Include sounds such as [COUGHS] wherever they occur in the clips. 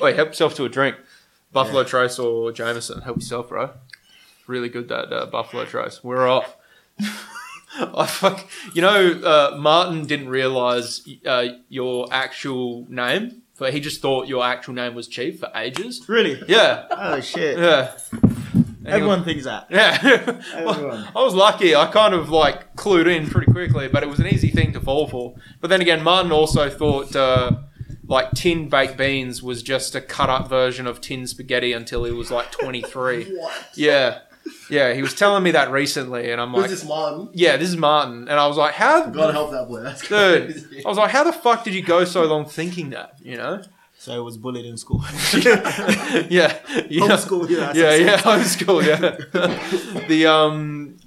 Wait, help yourself to a drink. Buffalo Trace or Jameson. Help yourself, bro. Really good that uh, Buffalo Trace. We're off. I [LAUGHS] fuck. You know, uh, Martin didn't realize uh, your actual name, but he just thought your actual name was Chief for ages. Really? Yeah, Oh shit. yeah, Everyone thinks that. yeah. [LAUGHS] Everyone. I was lucky. I kind of like clued in pretty quickly, but it was an easy thing to fall for. But then again, Martin also thought uh, like tin baked beans was just a cut up version of tin spaghetti until he was like 23. [LAUGHS] What? yeah, yeah. He was telling me that recently, and I'm like, this is Martin? yeah, this is Martin, and I was like, how? Gotta help that boy. That's Dude, crazy. I was like, how the fuck did you go so long thinking that? You know? So I was bullied in school. [LAUGHS] yeah, yeah. Homeschool, yeah, yeah, that's yeah, homeschool, yeah. [LAUGHS] the um,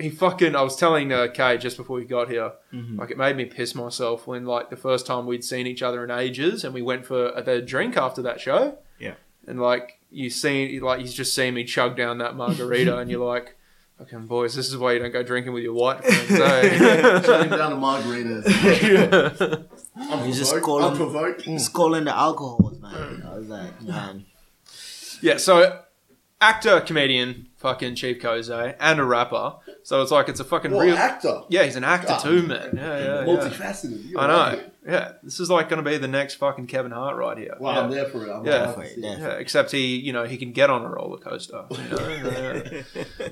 he fucking. I was telling uh, Kay just before we got here, Mhm. like it made me piss myself when like the first time we'd seen each other in ages, and we went for a drink after that show. Yeah. and like you seen like you just see me chug down that margarita, and you're like. Okay, boys, this is why you don't go drinking with your white friends, eh? Shutting down the margaritas. [LAUGHS] yeah. He's just Unprovoked. calling- Unprovoked. Scolding the alcohols, man. I was like, [LAUGHS] man. Yeah, so actor, comedian, fucking Chief Kosseh, and a rapper. So it's like it's a fucking What, real. actor? Yeah, he's an actor God. too, man. Yeah, yeah, yeah. Multifaceted. You're I know. right. Yeah, this is like going to be the next fucking Kevin Hart right here. Well, yeah. I'm there for it. I'm Yeah. down to Definitely, it. definitely. Yeah, except he, you know, he can get on a roller coaster. You know? [LAUGHS] Yeah.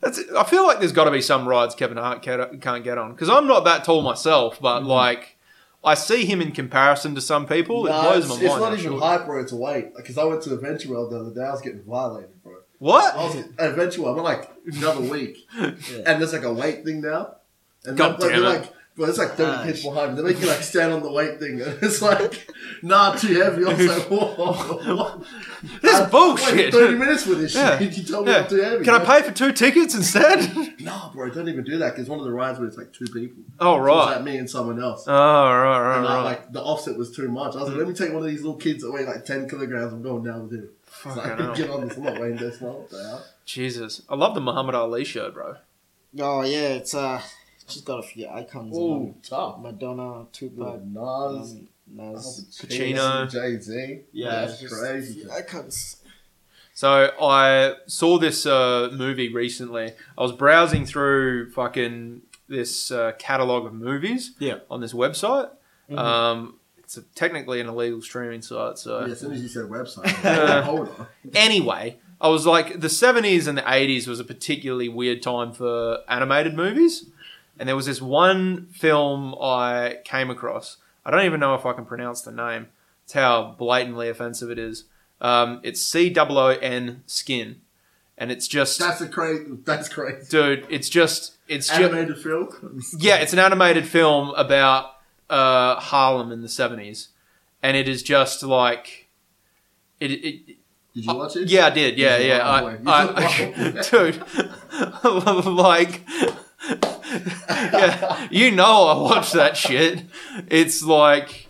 That's, I feel like there's got to be some rides Kevin Hart can't can't get on because I'm not that tall myself, but Mm-hmm. like I see him in comparison to some people. Nah, it blows it's, my it's mind. not how even short- hype, bro. It's a weight. Because I went to Adventure World the other day. I was getting violated, bro. I What? was at Adventure World. I went like another week. [LAUGHS] And there's like a weight thing now. And God they're, damn they're it. like, bro, there's like 30 Ah, kids behind me. They make you like stand on the weight thing. [LAUGHS] And it's like, nah, too heavy. I was like, [LAUGHS] whoa. This is I- I bullshit. 30 minutes with this Yeah. shit. You told me Yeah. I'm too heavy. Can I pay for two tickets instead? No, bro, don't even do that. Because one of the rides where it's like two people. oh So it's right. like me and someone else. Oh right, right, and I, right. like the offset was too much. I was like, let me take one of these little kids that weigh like 10 kilograms. I'm going down with him. It's Fucking like, hell. get on this. I'm not this now. What the hell? Jesus, I love the Muhammad Ali shirt, bro. Oh yeah, it's uh, she's got a few icons. Ooh, Um, tough. Madonna, Tupac, Nas, um, Nas. Pacino. Jay Z. Yeah, that's just crazy. few icons. So I saw this uh, movie recently. I was browsing through fucking this uh, catalog of movies Yeah. on this website. Mhm. Um, it's a, technically an illegal streaming site. So Yeah, as soon as you said website, [LAUGHS] hold on. anyway, I was like, the 70s and the 80s was a particularly weird time for animated movies. And there was this one film I came across. I don't even know if I can pronounce the name. It's how blatantly offensive it is. Um, it's C O O N Skin. And it's just, That's a crazy. That's crazy. dude, it's just, it's just, Animated film. yeah, it's an animated film about uh, Harlem in the 70s. And it is just like, it, it, Did you watch it? yeah, I did. Yeah, a yeah. I. I, [LAUGHS] wild [LAUGHS] dude, [LAUGHS] like, yeah, you know, I watched that shit. It's like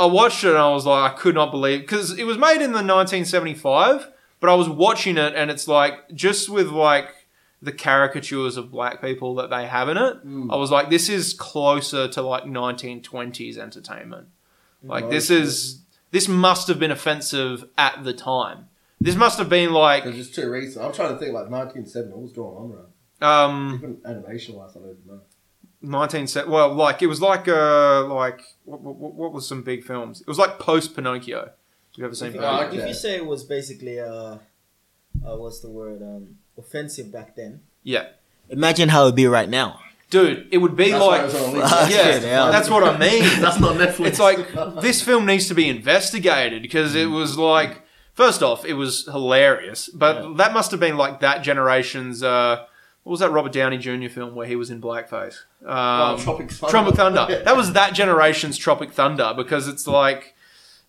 I watched it and I was like, I could not believe because it was made in the 1975, but I was watching it and it's like just with like the caricatures of black people that they have in it. Mm. I was like, this is closer to like 1920s entertainment. Like this shit. is this must have been offensive at the time. This must have been like Because it's too recent. I'm trying to think like 1970. What was going on around? um Even animation wise, I don't even know. 19 well like it was like uh like what, what, what was some big films? It was like post Pinocchio. You ever seen If you, Pinocchio? if you say it was basically uh, uh, what's the word? Um, offensive back then. Yeah. Imagine how it'd be right now. Dude, it would be That's why it like was on Fuck Netflix. yeah, it, hell. that's what I mean. [LAUGHS] That's not Netflix. it's like this film needs to be investigated because it was like first off it was hilarious but Yeah. that must have been like that generation's uh what was that robert downey jr film where he was in blackface Oh, um, Tropic Thunder. tropic thunder [LAUGHS] that was that generation's tropic thunder because it's like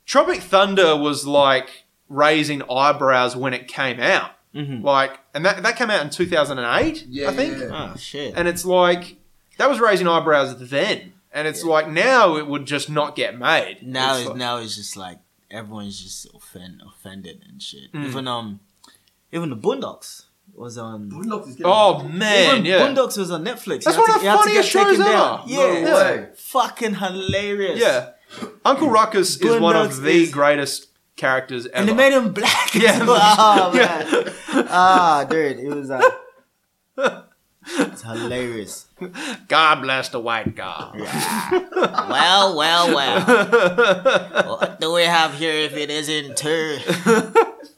tropic thunder was like raising eyebrows when it came out Mm-hmm. like and that, that came out in 2008 Yeah, i think yeah. Oh shit. and it's like that was raising eyebrows then and it's like now it would just not get made now It's it's like- now it's just like everyone's just offend offended and shit. Mm. Even um, even the Boondocks. was on. Boondocks is getting Oh man, Even yeah. Boondocks was on Netflix. That's You one of the you had to funniest get taken shows down. ever. Yeah, No way. fucking hilarious. Yeah. Uncle Ruckus is one of the is- greatest characters ever. And they made him black. [LAUGHS] Yeah. oh, Yeah. man. Ah, dude, it was uh, it's hilarious. God bless the white guy. [LAUGHS] Well, well, well. What do we have here if it isn't two?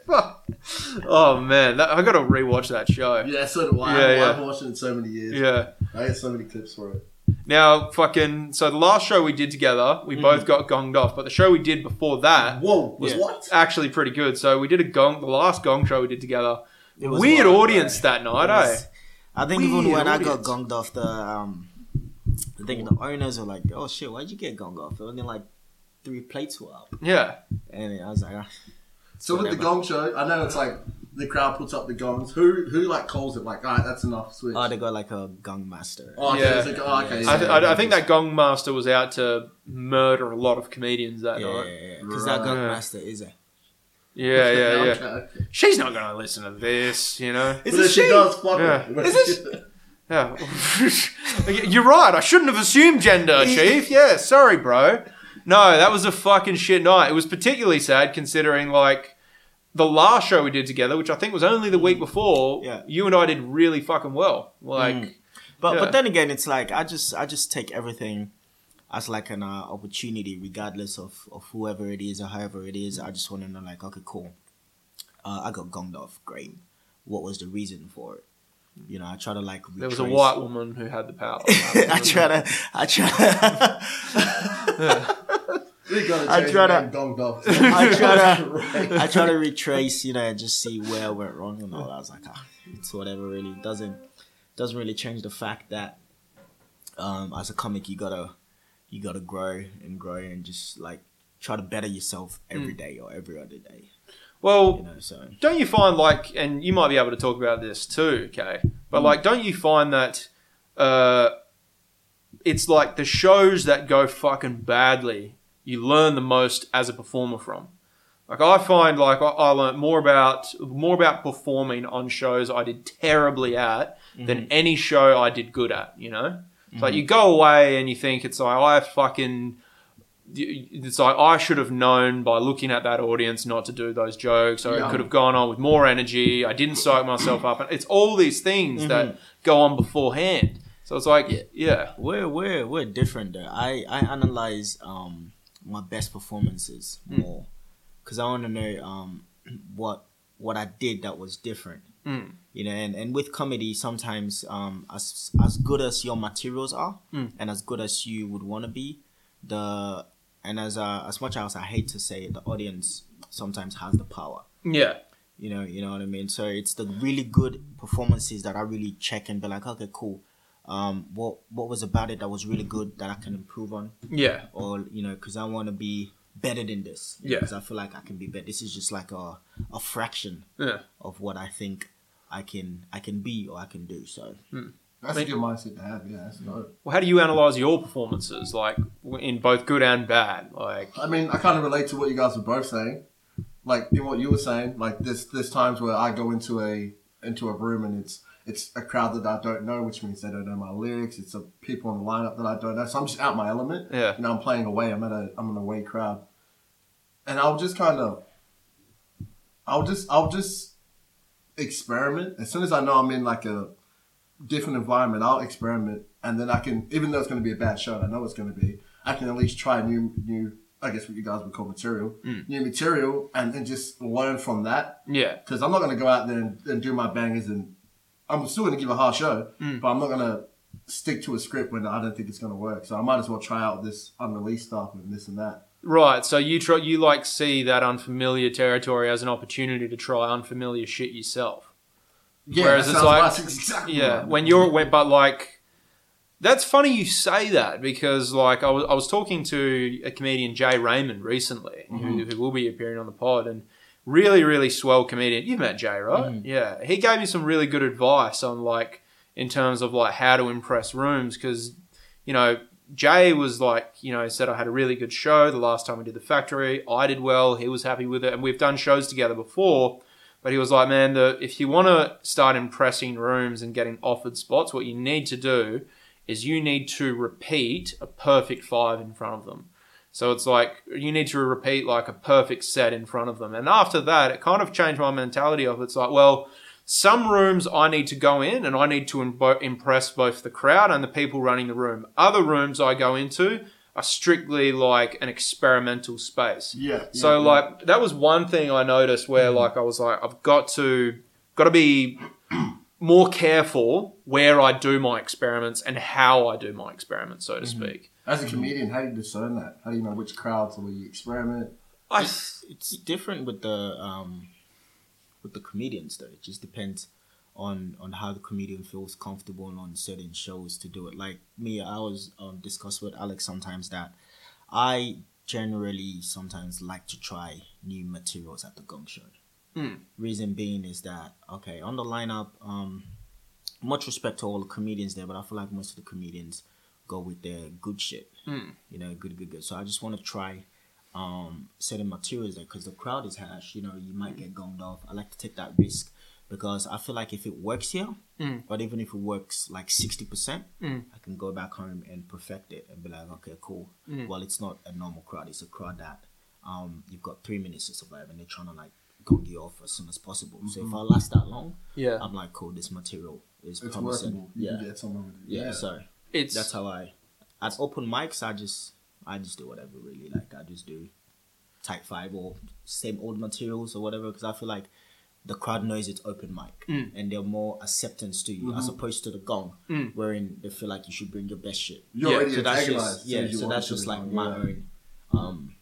[LAUGHS] oh man, that, I got to rewatch that show. Yeah, so do I. Yeah, I've, yeah. I've watched it in so many years. Yeah. I get so many clips for it. Now, fucking. So the last show we did together, we both got gonged off, but the show we did before that, Whoa, was Yeah. what? actually pretty good. So we did a gong. The last gong show we did together. It was Weird wild, audience that night, It eh? was- I think even Weird when I got gonged off, the um, I think the owners were like, "Oh shit, why'd you get gonged off?" Only like three plates were up, Yeah. and I was like, ah, So with the whatever. gong show, I know it's like the crowd puts up the gongs. Who who like calls it like, all right, that's enough. Switch. "Oh, they got like a gong master." Oh, okay, Yeah. it's like, oh, okay. I, th- yeah, I, I think that gong master was out to murder a lot of comedians that yeah, night. yeah, yeah, because that gong master is a. Yeah, yeah, [LAUGHS] yeah. Okay, okay. She's not going to listen to this, you know. But if she does, fuck Yeah. her. Is [LAUGHS] Yeah. [LAUGHS] You're right. I shouldn't have assumed gender, Chief. Yeah, sorry, bro. No, that was a fucking shit night. It was particularly sad considering, like, the last show we did together, which I think was only the week before, Yeah. you and I did really fucking well. Like, Mm. But Yeah. but then again, it's like I just I just take everything as like an uh, opportunity, regardless of of whoever it is or however it is. I just want to know like, okay, cool. Uh, I got gonged off. Great. What was the reason for it? You know, I try to like. there was a white woman who had the power. [LAUGHS] I try to. I try. Gotta [LAUGHS] [LAUGHS] I try to- name Gong I try to. I try to retrace, you know, and just see where I went wrong and all. I was like, ah, it's whatever. Really It doesn't doesn't really change the fact that um, as a comic, you gotta you gotta grow and grow and just like try to better yourself every day or every other day. well, You know, so don't you find like and you might be able to talk about this too okay but Mm. like don't you find that uh it's like the shows that go fucking badly you learn the most as a performer from like i find like i, I learned more about more about performing on shows i did terribly at Mm-hmm. than any show i did good at you know it's like you go away and you think it's like i fucking it's like I should have known by looking at that audience not to do those jokes, or Yeah. it could have gone on with more energy. I didn't psych myself up, and it's all these things that go on beforehand. So it's like, Yeah. yeah, we're we're we're different there. I I analyze um my best performances more because I want to know um [CLEARS THROAT] what what I did that was different. Mm. You know, and, and with comedy, sometimes um as as good as your materials are, Mm. and as good as you would want to be, the and as uh, as much as I hate to say it, the audience sometimes has the power. yeah, You know, you know what I mean. So it's the really good performances that I really check and be like, okay, cool. Um, what what was about it that was really good that I can improve on, yeah, or you know, because I want to be better than this. Yeah. Because I feel like I can be better. This is just like a a fraction yeah. of what I think I can I can be or I can do. So That's a good mindset to have. Yeah, that's dope. Well, how do you analyze your performances, like in both good and bad? Like, I mean, I kind of relate to what you guys were both saying. Like in what you were saying, like there's there's times where I go into a into a room and it's it's a crowd that I don't know, which means they don't know my lyrics. It's a people on the lineup that I don't know, so I'm just out my element. yeah, You know, I'm playing away. I'm at a I'm an away crowd, and I'll just kind of, I'll just I'll just experiment. As soon as I know I'm in like a different environment, I'll experiment, and then I can, even though it's going to be a bad show, and I know it's going to be, I can at least try new new. I guess what you guys would call material, Mm. new material, and then just learn from that. yeah, Because I'm not going to go out there and, and do my bangers, and I'm still going to give a hard show, Mm. but I'm not going to stick to a script when I don't think it's going to work. So I might as well try out this unreleased stuff and this and that. right. So you try, you like see that unfamiliar territory as an opportunity to try unfamiliar shit yourself. Yeah, Whereas it's like-. [LAUGHS] Exactly Yeah, right. when you're when, but like, that's funny you say that because like I was I was talking to a comedian Jay Raymond recently who, who will be appearing on the pod and really really swell comedian. You've met Jay, right? Mm-hmm. Yeah, he gave me some really good advice on like in terms of like how to impress rooms because you know. Jay was like, you know, said I had a really good show the last time we did the factory. I did well. He was happy with it. And we've done shows together before. But he was like, man, the if you want to start impressing rooms and getting offered spots, what you need to do is you need to repeat a perfect five in front of them. So it's like you need to repeat like a perfect set in front of them. And after that, it kind of changed my mentality of it's like, well, some rooms I need to go in and I need to impress both the crowd and the people running the room. Other rooms I go into are strictly like an experimental space. Yeah. So yeah, like that was one thing I noticed where mm. like I was like I've got to got to be more careful where I do my experiments and how I do my experiments, so to mm-hmm. speak. As a comedian, how do you discern that? How do you know which crowds will you experiment? I it's, it's different with the um with the comedians though. It just depends on on how the comedian feels comfortable on certain shows to do it. Like me, I was um discuss with Alex sometimes that I generally sometimes like to try new materials at the gong show. Mm. Reason being is that okay on the lineup, um, much respect to all the comedians there, but I feel like most of the comedians go with the good shit. Mm. You know, good, good, good. So I just want to try um certain materials there because the crowd is hash. You know, you might get gonged off. I like to take that risk because I feel like if it works here, Mm. but even if it works like sixty percent, Mm. I can go back home and perfect it and be like, okay, cool. Mm. Well, it's not a normal crowd. It's a crowd that um you've got three minutes to survive and they're trying to like gong you off as soon as possible. So if I last that long, yeah, I'm like, cool. This material is It's promising. workable. You Yeah, can get someone with it. yeah. So it's that's how I at open mics I just I just do whatever really like I just do type five or same old materials or whatever because I feel like the crowd knows it's open mic Mm. and they're more acceptance to you as opposed to the gong Mm. wherein they feel like you should bring your best shit. You're Yeah, already So that's just yeah, as so that's just like my yeah. own um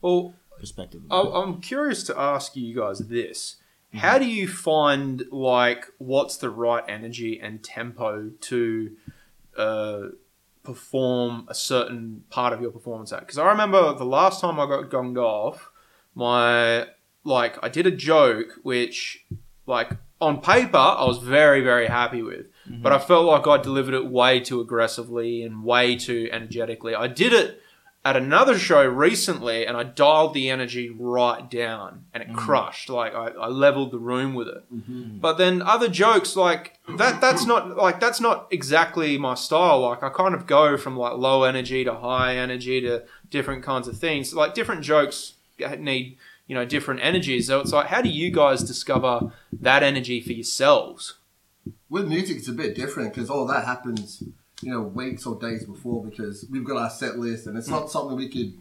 well. perspective. I- I'm curious to ask you guys this: How do you find like what's the right energy and tempo to uh, perform a certain part of your performance at? Because I remember the last time I got gonged off, my like I did a joke which like on paper I was very very happy with, but I felt like I delivered it way too aggressively and way too energetically. I did it at another show recently and I dialed the energy right down and it mm-hmm. crushed. Like I, I leveled the room with it. Mm-hmm. But then other jokes like that that's not like that's not exactly my style. Like I kind of go from like low energy to high energy to different kinds of things. Like different jokes need, you know, different energies. So it's like how do you guys discover that energy for yourselves? With music, it's a bit different because all that happens, you know, weeks or days before because we've got our set list and it's not something we could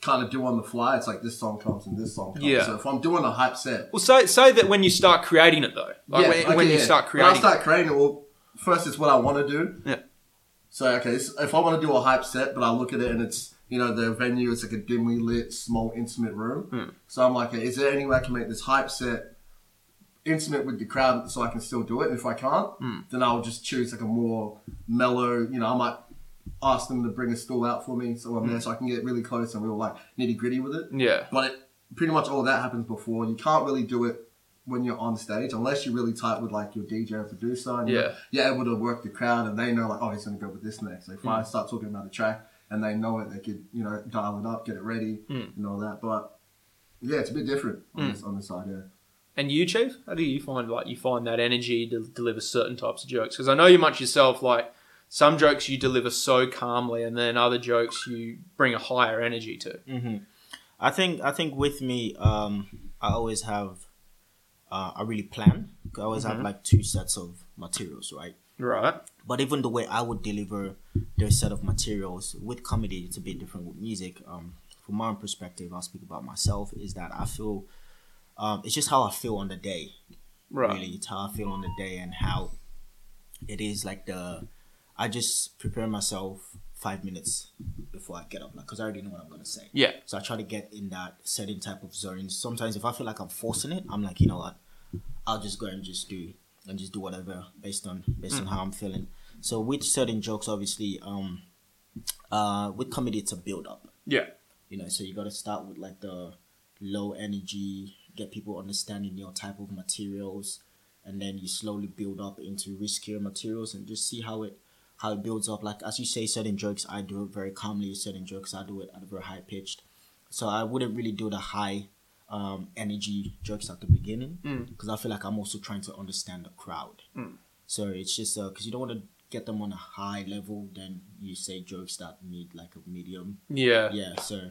kind of do on the fly. It's like this song comes and this song comes. Yeah. So if I'm doing a hype set, Well, say say that when you start creating it though, like when, okay, when you yeah. start When I start creating it, well, first it's what I want to do. Yeah. So okay, so if I want to do a hype set, but I look at it and it's you know the venue is like a dimly lit, small, intimate room. Hmm. So I'm like, is there any way I can make this hype set intimate with the crowd so I can still do it? And if I can't, Hmm. then I'll just choose like a more mellow. You know, I might ask them to bring a stool out for me so I'm there so I can get really close and real like nitty gritty with it. yeah. But it, pretty much all that happens before. You can't really do it when you're on stage unless you're really tight with like your DJ or producer and you're, you're able to work the crowd and they know like, oh, he's going to go with this next. So if Hmm. I start talking about a track and they know it, they could, you know, dial it up, get it ready Mm. and all that. But yeah, it's a bit different on, Mm. this, on this side, yeah. And you, Chief, how do you find like you find that energy to deliver certain types of jokes? Because I know you much yourself. Like some jokes you deliver so calmly, and then other jokes you bring a higher energy to. hmm I think I think with me, um, I always have uh, I really plan. I always have Mhm. like two sets of materials, right? Right. But even the way I would deliver their set of materials with comedy, it's a bit different with music. Um, from my own perspective, I'll speak about myself. Is that I feel um, it's just how I feel on the day. Right. Really, it's how I feel on the day and how it is like the. I just prepare myself five minutes before I get up, like because I already know what I'm gonna say. Yeah. So I try to get in that certain type of zone. Sometimes if I feel like I'm forcing it, I'm like, you know what, I'll just go and just do and just do whatever based on based on how I'm feeling. So with certain jokes, obviously, um, uh, with comedy, it's a build up. Yeah. You know, so you got to start with like the low energy, get people understanding your type of materials, and then you slowly build up into riskier materials and just see how it how it builds up. Like as you say, certain jokes I do it very calmly. Certain jokes I do it at a very high pitched. So I wouldn't really do the high um, energy jokes at the beginning Mm. because I feel like I'm also trying to understand the crowd. Mm. So it's just because you don't want to get them on a high level, then you say jokes that need like a medium. Yeah. Yeah. So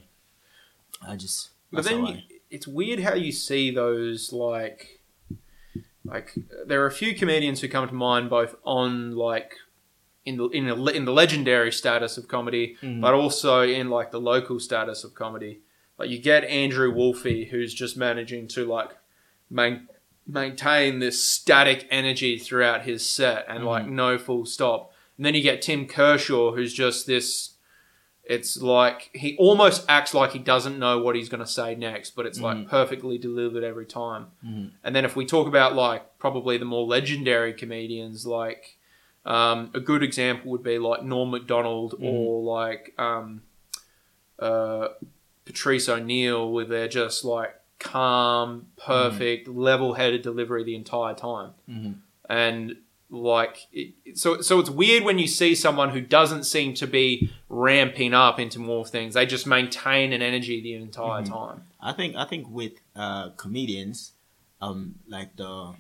I just. But then you, it's weird how you see those like like there are a few comedians who come to mind both on like in the in the, in the legendary status of comedy, Mhm. but also in like the local status of comedy. Like you get Andrew Wolfie, who's just managing to like main, maintain this static energy throughout his set and like no full stop. And then you get Tim Kershaw, who's just this. It's like he almost acts like he doesn't know what he's going to say next, but it's like Mhm. perfectly delivered every time. Mhm. And then if we talk about like probably the more legendary comedians, like um, a good example would be like Norm Macdonald Mm-hmm. or like um, uh, Patrice O'Neal, where they're just like calm, perfect, level-headed delivery the entire time, Mhm. and like it, so. So it's weird when you see someone who doesn't seem to be ramping up into more things. They just maintain an energy the entire Mhm. time. I think I think with uh, comedians, um, like the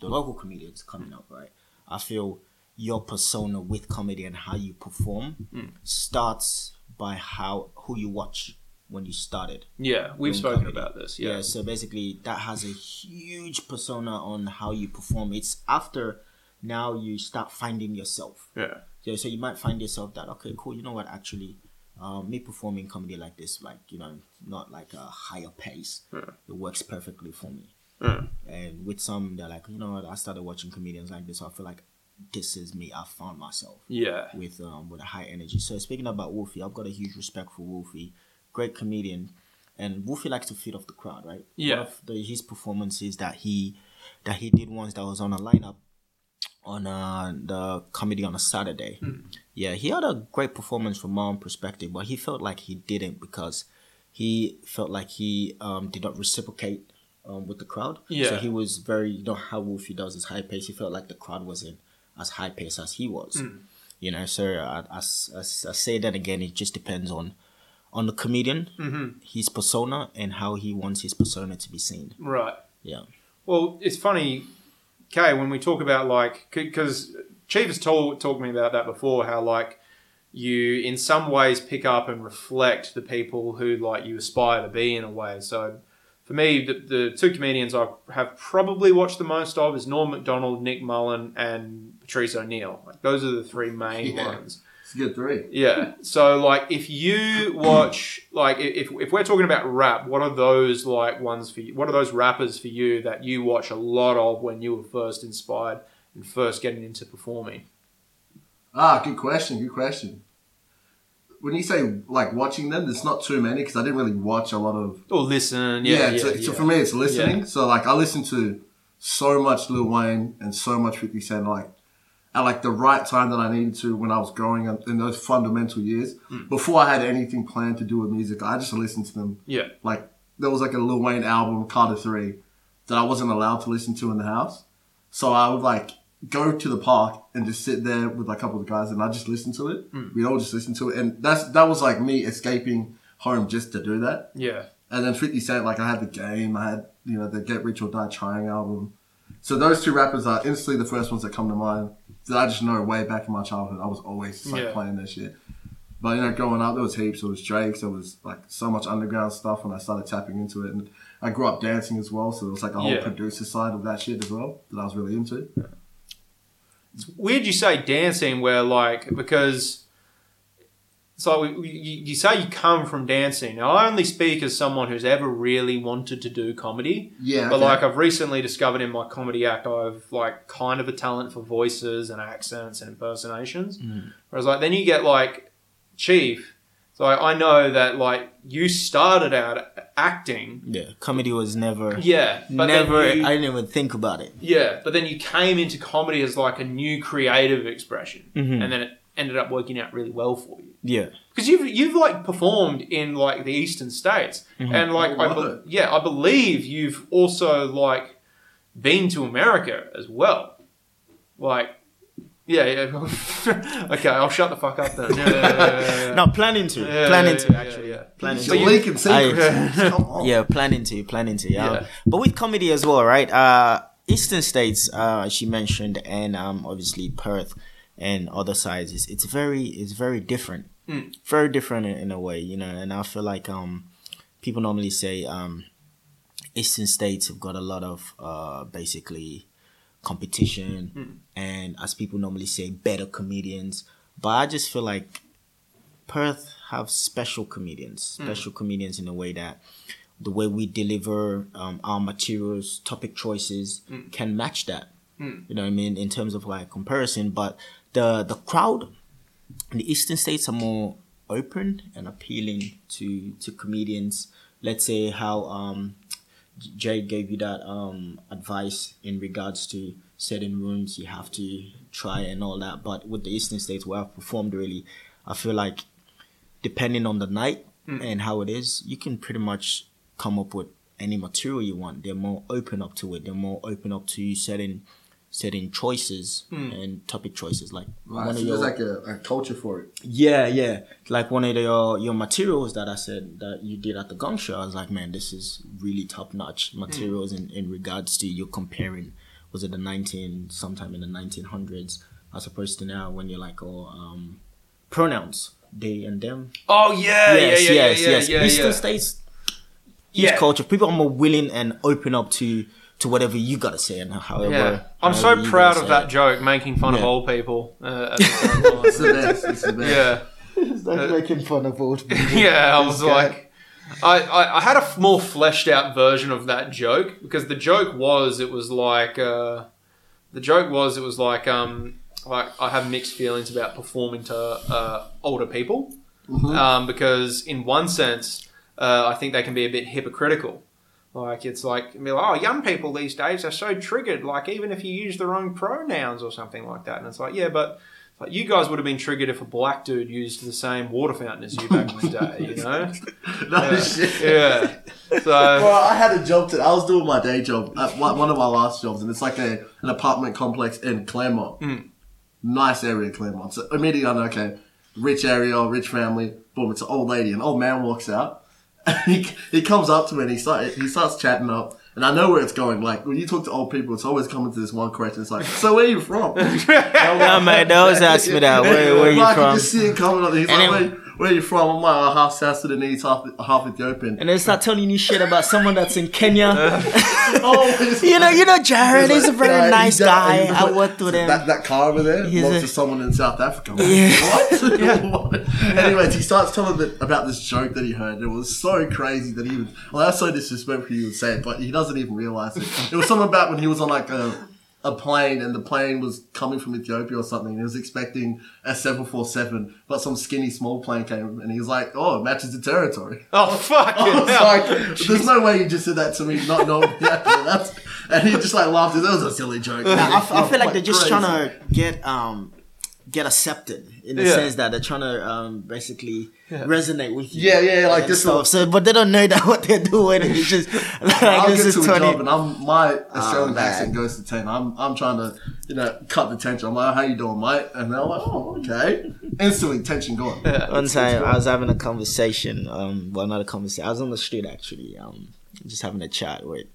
the local comedians coming up, right? I feel your persona with comedy and how you perform Mm. starts by how who you watch when you started. Yeah, we've spoken comedy. about this. Yeah. Yeah, So basically, that has a huge persona on how you perform. It's after now you start finding yourself. yeah, Yeah, so you might find yourself that okay, cool. You know what? Actually, um, me performing comedy like this, like you know, not like a higher pace, Yeah. it works perfectly for me. Yeah. And with some, they're like, you know what? I started watching comedians like this. So I feel like this is me. I found myself yeah. with um with a high energy. So speaking about Wolfie, I've got a huge respect for Wolfie, great comedian, and Wolfie likes to feed off the crowd, right? Yeah. The, his performances that he that he did once that was on a lineup on uh, the comedy on a Saturday. Hmm. Yeah, he had a great performance from my own perspective, but he felt like he didn't because he felt like he um, did not reciprocate um, with the crowd. Yeah. So he was very, you know, how Wolfie does his high pace. He felt like the crowd wasn't as high pace as he was. Mm. You know, so I, I, I, I say that again. It just depends on on the comedian, hmm his persona, and how he wants his persona to be seen. Right. Yeah. Well, it's funny, Kay, when we talk about like, because Chief has told talked to me about that before, how like you in some ways pick up and reflect the people who like you aspire to be in a way. So for me, the, the two comedians I have probably watched the most of is Norm Macdonald, Nick Mullen, and Patrice O'Neal. Like those are the three main Yeah. ones. It's a good three. Yeah. So like if you watch like if if we're talking about rap, what are those like ones for you? What are those rappers for you that you watch a lot of when you were first inspired and first getting into performing? Ah, good question. Good question. When you say like watching them, there's not too many because I didn't really watch a lot of. Or listen, yeah, Yeah, yeah, so, yeah. so for me, it's listening. So like I listen to so much Lil Wayne and so much Fifty Cent, like at like the right time that I needed to when I was growing up in those fundamental years. Hmm. Before I had anything planned to do with music, I just listened to them. yeah, Like there was like a Lil Wayne album, Carter Three, that I wasn't allowed to listen to in the house. So I would like go to the park and just sit there with like, a couple of guys and I just listen to it. Hmm. We'd all just listen to it, and that's that was like me escaping home just to do that. yeah, And then 50 Cent, like I had the game, I had, you know, the Get Rich or Die Trying album. So those two rappers are instantly the first ones that come to mind I just know way back in my childhood. I was always just, like Yeah. playing that shit. But you know, growing up, there was heaps. There was Drake's. There was like so much underground stuff when I started tapping into it, and I grew up dancing as well. So there was like a whole Yeah. producer side of that shit as well that I was really into. It's weird you say dancing where like because it's like we, we- you, say you come from dancing. Now I only speak as someone who's ever really wanted to do comedy. Yeah, But okay. like I've recently discovered in my comedy act, I've like kind of a talent for voices and accents and impersonations. Mm. Whereas like then you get like Chief. So I, I know that like you started out acting. Yeah. Comedy was never, Yeah, but never. you- I didn't even think about it. yeah, but then you came into comedy as like a new creative expression, Mhm. and then it ended up working out really well for you. Yeah. Because you've you've like performed in like the eastern states, Mhm. and like Oh, I be- yeah, I believe you've also like been to America as well. Like Yeah, yeah. [LAUGHS] okay, I'll shut the fuck up then. Yeah, yeah, yeah, yeah, yeah. No, planning to, Yeah, planning yeah, to yeah, actually, yeah. planning You're to. leaking secrets. [LAUGHS] Come on. Yeah, planning to, planning to. Yeah. Yeah. But with comedy as well, right? Uh, Eastern states, uh, she mentioned, and um, obviously Perth and other sizes. It's, very, it's very different. Mm. Very different in, in a way, you know. And I feel like um, people normally say um, Eastern states have got a lot of uh, basically competition, and as people normally say, better comedians. But I just feel like Perth have special comedians, special comedians in a way that the way we deliver um, our materials, topic choices can match that. You know what I mean in terms of like comparison, but the the crowd in the eastern states are more open and appealing to to comedians. Let's say how um, Jay gave you that um, advice in regards to certain rooms you have to try and all that. But with the Eastern States where I've performed really, I feel like depending on the night and how it is, you can pretty much come up with any material you want. They're more open up to it. They're more open up to certain certain choices and topic choices. Like Right, one so of your like a, a culture for it. yeah, yeah. Like one of your your materials that I said that you did at the Gong Show, I was like, man, this is really top notch materials in, in regards to you're comparing. Was it the nineteen sometime in the nineteen hundreds as opposed to now when you're like, oh, um, pronouns they and them. Oh yeah, yes, yeah, yeah, yes, yeah, yes. yeah, Eastern yeah. states, huge Yeah. culture. People are more willing and open up to to whatever you gotta say and however. Yeah, I'm so however you proud of that it. joke, making fun of Yeah. old people. Uh, at [LAUGHS] the same It's the best. It's the best. yeah. It's like making fun of old people. [LAUGHS] yeah, I was guy. like, I, I, I had a f- more fleshed out version of that joke because the joke was it was like uh, the joke was it was like um like I have mixed feelings about performing to uh, older people um, because in one sense uh, I think they can be a bit hypocritical. Like it's like, oh, young people these days are so triggered. Like even if you use the wrong pronouns or something like that, and it's like, yeah, but like you guys would have been triggered if a black dude used the same water fountain as you back in the day, you [LAUGHS] know? No Yeah. shit. Yeah. So [LAUGHS] Well, I had a job that I was doing my day job at one one of my last jobs, and it's like a an apartment complex in Claremont. Mm. Nice area, Claremont. So immediately I know, okay, rich area, rich family. Boom, it's an old lady. An old man walks out. He, he comes up to me and he start, he starts chatting up. And I know where it's going. Like when you talk to old people, it's always coming to this one question. It's like, "So where are you from?" [LAUGHS] Yeah, man, they always ask me that. [LAUGHS] Where, where you Like, from? You just see it coming up. He's And like, then- where, "Where you from?" I'm like, oh, "Half South Sudanese, half half Ethiopian." And they start telling you shit about someone that's in Kenya. [LAUGHS] oh, [LAUGHS] oh [LAUGHS] you know, you know, Jared is a very Yeah, nice he guy. he- I worked with him. That, that car over there He's belongs a- to someone in South Africa. Yeah. What? Anyways, he starts telling the, about this joke that he heard. It was so crazy that he was. Well, that's so disrespectful you would say it, but he doesn't even realize it. It was something about when he was on like a a plane and the plane was coming from Ethiopia or something. And he was expecting a seven four seven, but some skinny small plane came and he was like, "Oh, it matches the territory." [LAUGHS] Oh fuck! I was like, "There's no way you just said that to me, not knowing." Yeah, [LAUGHS] that's, and he just like laughed. That was a silly joke. Nah, I, f- I feel like Like they're just crazy. trying to get um get accepted in the Yeah. sense that they're trying to um basically resonate with you. Yeah, yeah, yeah, like this. stuff. So, but they don't know [LAUGHS] that what they're doing. It's just [LAUGHS] like I'll this is twenty. and I'm my Australian Oh, accent goes to ten. I'm I'm trying to you know cut the tension. I'm like, how you doing, mate? And they're like, oh, okay. Instantly tension gone. [LAUGHS] One time I was having a conversation, um, well, not a conversation. I was on the street actually, um, just having a chat with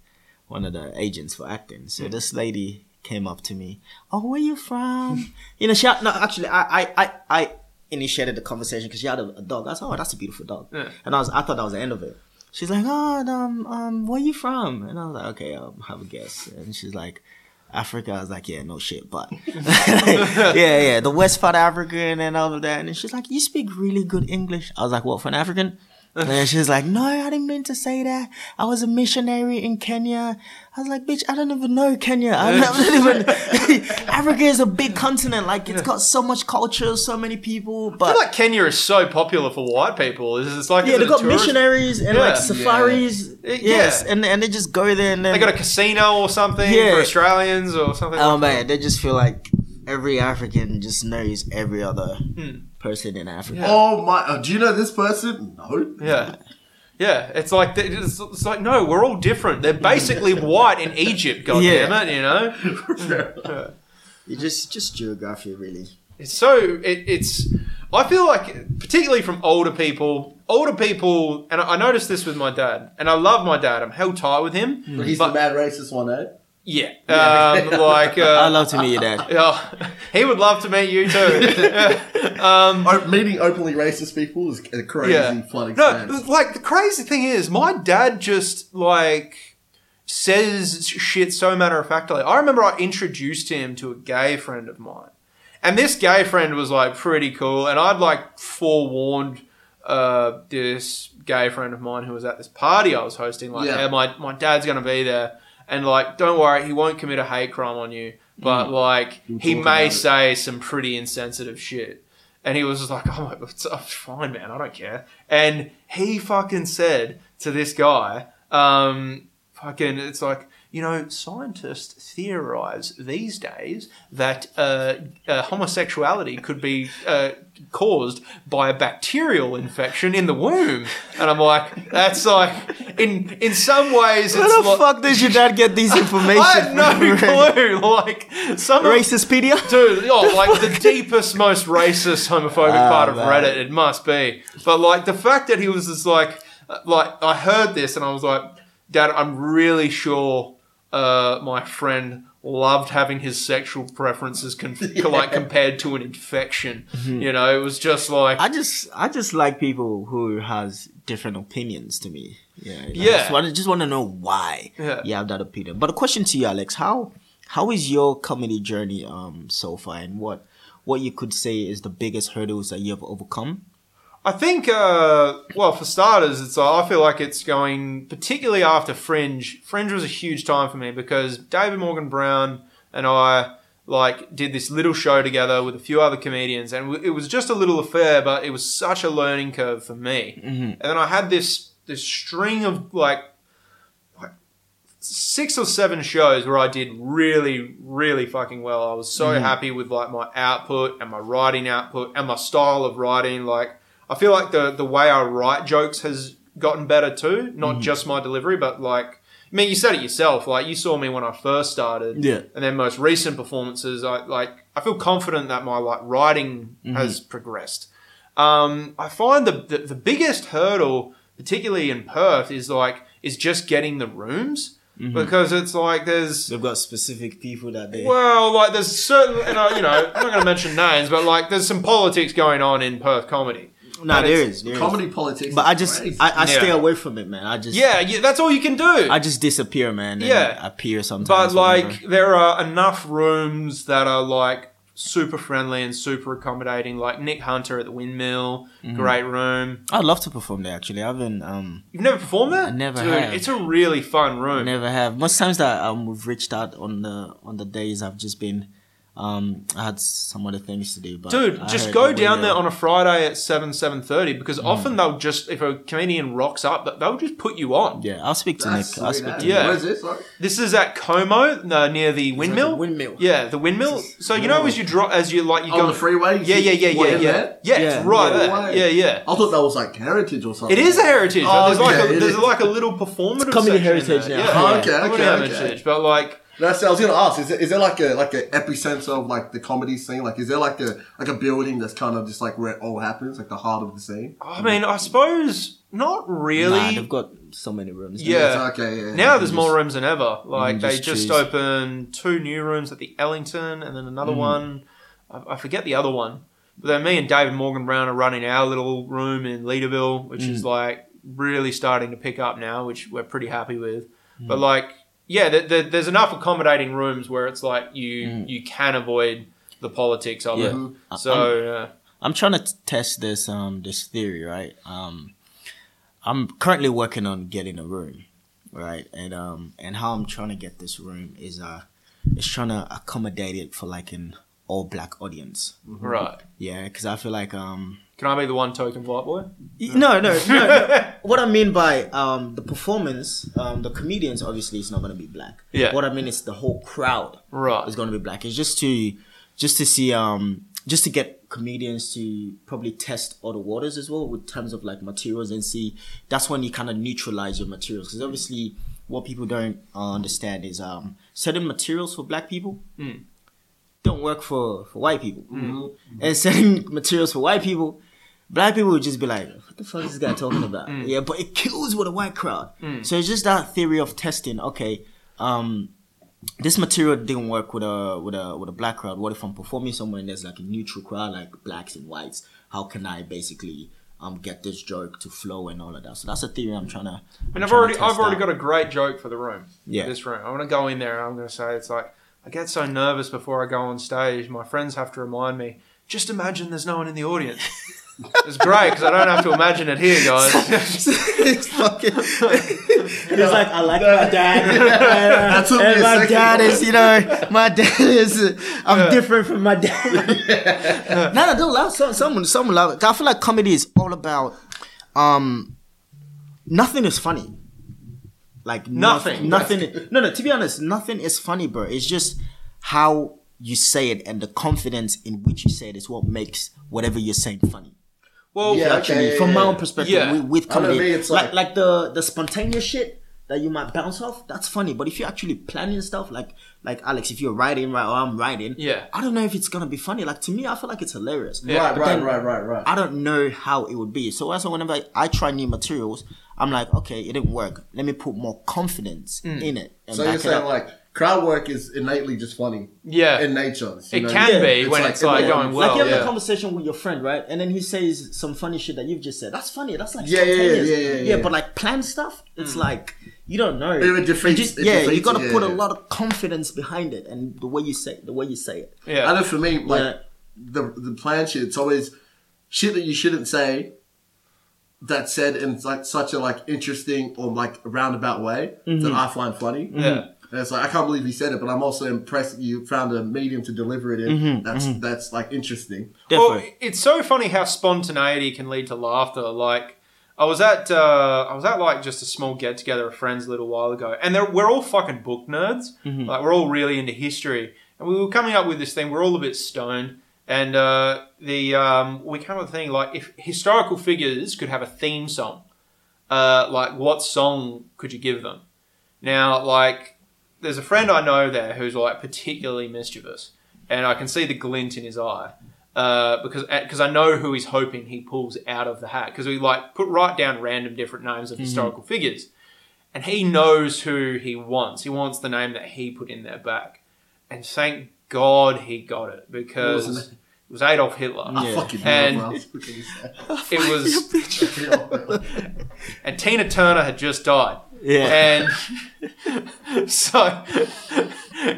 one of the agents for acting. So this lady came up to me. Oh, where you from? [LAUGHS] you know, she had, no, actually, I, I, I, I initiated the conversation because she had a, a dog. I was, oh, that's a beautiful dog, Yeah. and I was, I thought that was the end of it. She's like, oh, um, um, where you from? And I was like, okay, I'll have a guess. And she's like. Africa, I was like, yeah, no shit, but [LAUGHS] [LAUGHS] yeah, yeah, the west part of Africa and all of that. And she's like, you speak really good English. I was like, what, for an African? And she's like, no, I didn't mean to say that. I was a missionary in Kenya. I was like, bitch, I don't even know Kenya. I don't even. [LAUGHS] Africa is a big continent. Like, it's got so much culture, so many people. I But feel like Kenya is so popular for white people. It's, it's like yeah, they got tourist- missionaries and Yeah. like safaris. Yeah. Yes, Yeah. and and they just go there and then They got a casino or something for Australians or something. Oh man, they just feel like every African just knows every other Hmm. Person in Africa. Yeah. Oh my! Uh, do you know this person? No. Yeah. Yeah, it's like it's, it's like no, we're all different. They're basically [LAUGHS] white in Egypt. God Yeah. damn it, you know. [LAUGHS] It's just just geography, really. It's so it, it's. I feel like, particularly from older people, older people, and I, I noticed this with my dad, and I love my dad. I'm hell tight with him. He's But- the mad racist one, eh? [LAUGHS] Yeah, um, like uh, I'd love to meet your dad. yeah, [LAUGHS] he would love to meet you too. [LAUGHS] um, O- meeting openly racist people is a crazy Yeah. fun no, experience. like the crazy thing is, my dad just like says shit so matter of factly. I remember I introduced him to a gay friend of mine, and this gay friend was like pretty cool, and I'd like forewarned uh, this gay friend of mine who was at this party I was hosting, like, Yeah. yeah, my my dad's gonna be there, and like, don't worry, he won't commit a hate crime on you, but like, You'll he talk may it. say some pretty insensitive shit. And he was just like, oh, my- it's, oh, fine, man, I don't care. And he fucking said to this guy, um, fucking, it's like, you know, scientists theorize these days that uh, uh, homosexuality could be uh, caused by a bacterial infection in the womb. And I'm like, that's like, in in some ways, it's Where the like, fuck does your dad get these [LAUGHS] information? I had no [LAUGHS] clue. Like, some of, Racispedia? Dude, [LAUGHS] oh, like the deepest, most racist, homophobic Ah, part of man. Reddit, it must be. But like the fact that he was just like, uh, like I heard this and I was like, Dad, I'm really sure uh, my friend loved having his sexual preferences con- [LAUGHS] like compared to an infection. Mm-hmm. You know, it was just like, I just I just like people who has different opinions to me. Yeah. Yeah. Just want, just want to know why Yeah. you have that opinion. But a question to you, Alex, how how is your comedy journey um so far and what what you could say is the biggest hurdles that you have overcome? I think, uh, well, for starters, it's I feel like it's going particularly after Fringe. Fringe was a huge time for me because David Morgan Brown and I like did this little show together with a few other comedians, and it was just a little affair, but it was such a learning curve for me. And then I had this this string of like like six or seven shows where I did really, really fucking well. I was so happy with like my output and my writing output and my style of writing. Like I feel like the the way I write jokes has gotten better too. Not mm. just my delivery, but like I mean, you said it yourself. Like you saw me when I first started, Yeah. and then most recent performances. I like I feel confident that my like writing mm-hmm. has progressed. Um, I find the, the the biggest hurdle, particularly in Perth, is like is just getting the rooms mm-hmm. because it's like there's They've got specific people that they well, like there's certain, and I, you know, I'm not going to mention names, but like there's some politics going on in Perth comedy. No, and there it's- is. There is. Comedy politics. But I just crazy. I, I stay away from it, man. I just Yeah, yeah, that's all you can do. I just disappear, man. and Yeah. appear sometimes. but like there are enough rooms that are like super friendly and super accommodating. Like Nick Hunter at the Windmill, Mm-hmm. great room. I'd love to perform there. Actually, I haven't um You've never performed there? I never Dude, have. It's a really fun room. never have. Most times that um we've reached out on the on the days I've just been um I had some other things to do. But Dude, I just go down there on a Friday at seven seven thirty because Mm. often they'll just if a comedian rocks up, they'll just put you on. Yeah, I'll speak to That's Nick. I'll speak to Yeah. Where's this? Like? This is at Como uh, near the windmill. windmill. Yeah, the windmill. So you know as you drop as you like you On go the freeway? Yeah, yeah, yeah, yeah, yeah. Yeah, Yeah. it's right No there. way. Yeah, yeah. I thought that was like heritage or something. It is a heritage. Oh, there's like a, there's is. like a little performative comedy section in heritage now. Yeah. Oh, okay, Comedy okay, heritage. But like That's, I was gonna ask. Is there, is there like a like an epicenter of like the comedy scene? Like, is there like a like a building that's kind of just like where it all happens, like the heart of the scene? I mean, I suppose not really. Nah, they've got so many rooms. Yeah. It's okay. Yeah. Now there's just- more rooms than ever. Like Mm, they just just choose. opened two new rooms at the Ellington, and then another one. I, I forget the other one. But then me and David Morgan Brown are running our little room in Leederville, which is like really starting to pick up now, which we're pretty happy with. But like, yeah, th th there's enough accommodating rooms where it's like you you can avoid the politics of Yeah. it. I- So uh, I'm trying to t- test this um this theory, right? Um, I'm currently working on getting a room, right? And um and how I'm trying to get this room is uh is trying to accommodate it for like an all black audience. right, Yeah, because I feel like um can I be the one token white boy? no no no, no. [LAUGHS] what I mean by um the performance um the comedians obviously is not gonna be black. Yeah. What I mean is the whole crowd Right. is going to be black. It's just to just to see um just to get comedians to probably test other waters as well with terms of like materials and see that's when you kind of neutralize your materials because obviously what people don't uh, understand is um certain materials for black people Mm. don't work for for white people, Mhm. and selling [LAUGHS] materials for white people. Black people would just be like, "What the fuck is this guy [COUGHS] talking about?" Mm. Yeah, but it kills with a white crowd. So it's just that theory of testing. Okay, um, this material didn't work with a with a with a black crowd. What if I'm performing somewhere and there's like a neutral crowd, like blacks and whites? How can I basically um get this joke to flow and all of that? So that's a theory I'm trying to. And I've already I've already got a great joke for the room. Yeah. This room. I want to go in there and I'm going to say it's like I get so nervous before I go on stage. My friends have to remind me. Just imagine there's no one in the audience. [LAUGHS] it's great because I don't have to imagine it here, guys. [LAUGHS] it's fucking. It's like I like my dad. That took me and a my second, dad is, you know, my dad is. uh, I'm different from my dad. [LAUGHS] no, no, don't laugh. Some, someone, someone laugh. I feel like comedy is all about. Um, nothing is funny. Like Nothing. Nothing. nothing no, no. To be honest, nothing is funny, bro. It's just how you say it and the confidence in which you say it is what makes whatever you're saying funny Well, Yeah, actually, okay, from my own perspective, Yeah. with, with comedy, like like- like the the spontaneous shit that you might bounce off, that's funny. But if you're actually planning stuff, like like Alex, if you're writing, right, or I'm writing, Yeah. I don't know if it's gonna be funny. Like to me, I feel like it's hilarious. Yeah, right, but right, right, right, right. I don't know how it would be. So also whenever I, I try new materials, I'm like, okay, it didn't work. Let me put more confidence Mm. in it. And So you're saying like crowd work is innately just funny yeah. in nature. you It know? can Yeah, be when it's like yeah, going well. like you have yeah. a conversation with your friend, right? And then he says some funny shit that you've just said. That's funny. That's like Yeah, yeah, yeah, yeah, yeah, yeah. but like planned stuff, it's Mm. like you don't know. It defeats- You just- it yeah, you got to it, put yeah, a lot of confidence behind it, and the way you say the way you say it. yeah. I know for me, like Yeah. the the planned shit, it's always shit that you shouldn't say. that said in like such a like interesting or like roundabout way Mm-hmm. that I find funny. Yeah. And it's like I can't believe you said it, but I'm also impressed that you found a medium to deliver it in. Mm-hmm, that's that's like interesting. Well, it's so funny how spontaneity can lead to laughter. Like, I was at uh, I was at like just a small get together of friends a little while ago, and we're all fucking book nerds. Like, we're all really into history, and we were coming up with this thing. We're all a bit stoned, and uh, the um, we came up with a thing like if historical figures could have a theme song, uh, like what song could you give them? Now, like, there's a friend I know there who's like particularly mischievous, and I can see the glint in his eye uh, because because I know who he's hoping he pulls out of the hat because we like put write down random different names of historical figures, and he knows who he wants. He wants the name that he put in there back, and thank God he got it because What was it was Adolf Hitler. I Yeah. fucking And- love Ralph. What can you say? It was [LAUGHS] [LAUGHS] and Tina Turner had just died. Yeah. And [LAUGHS] so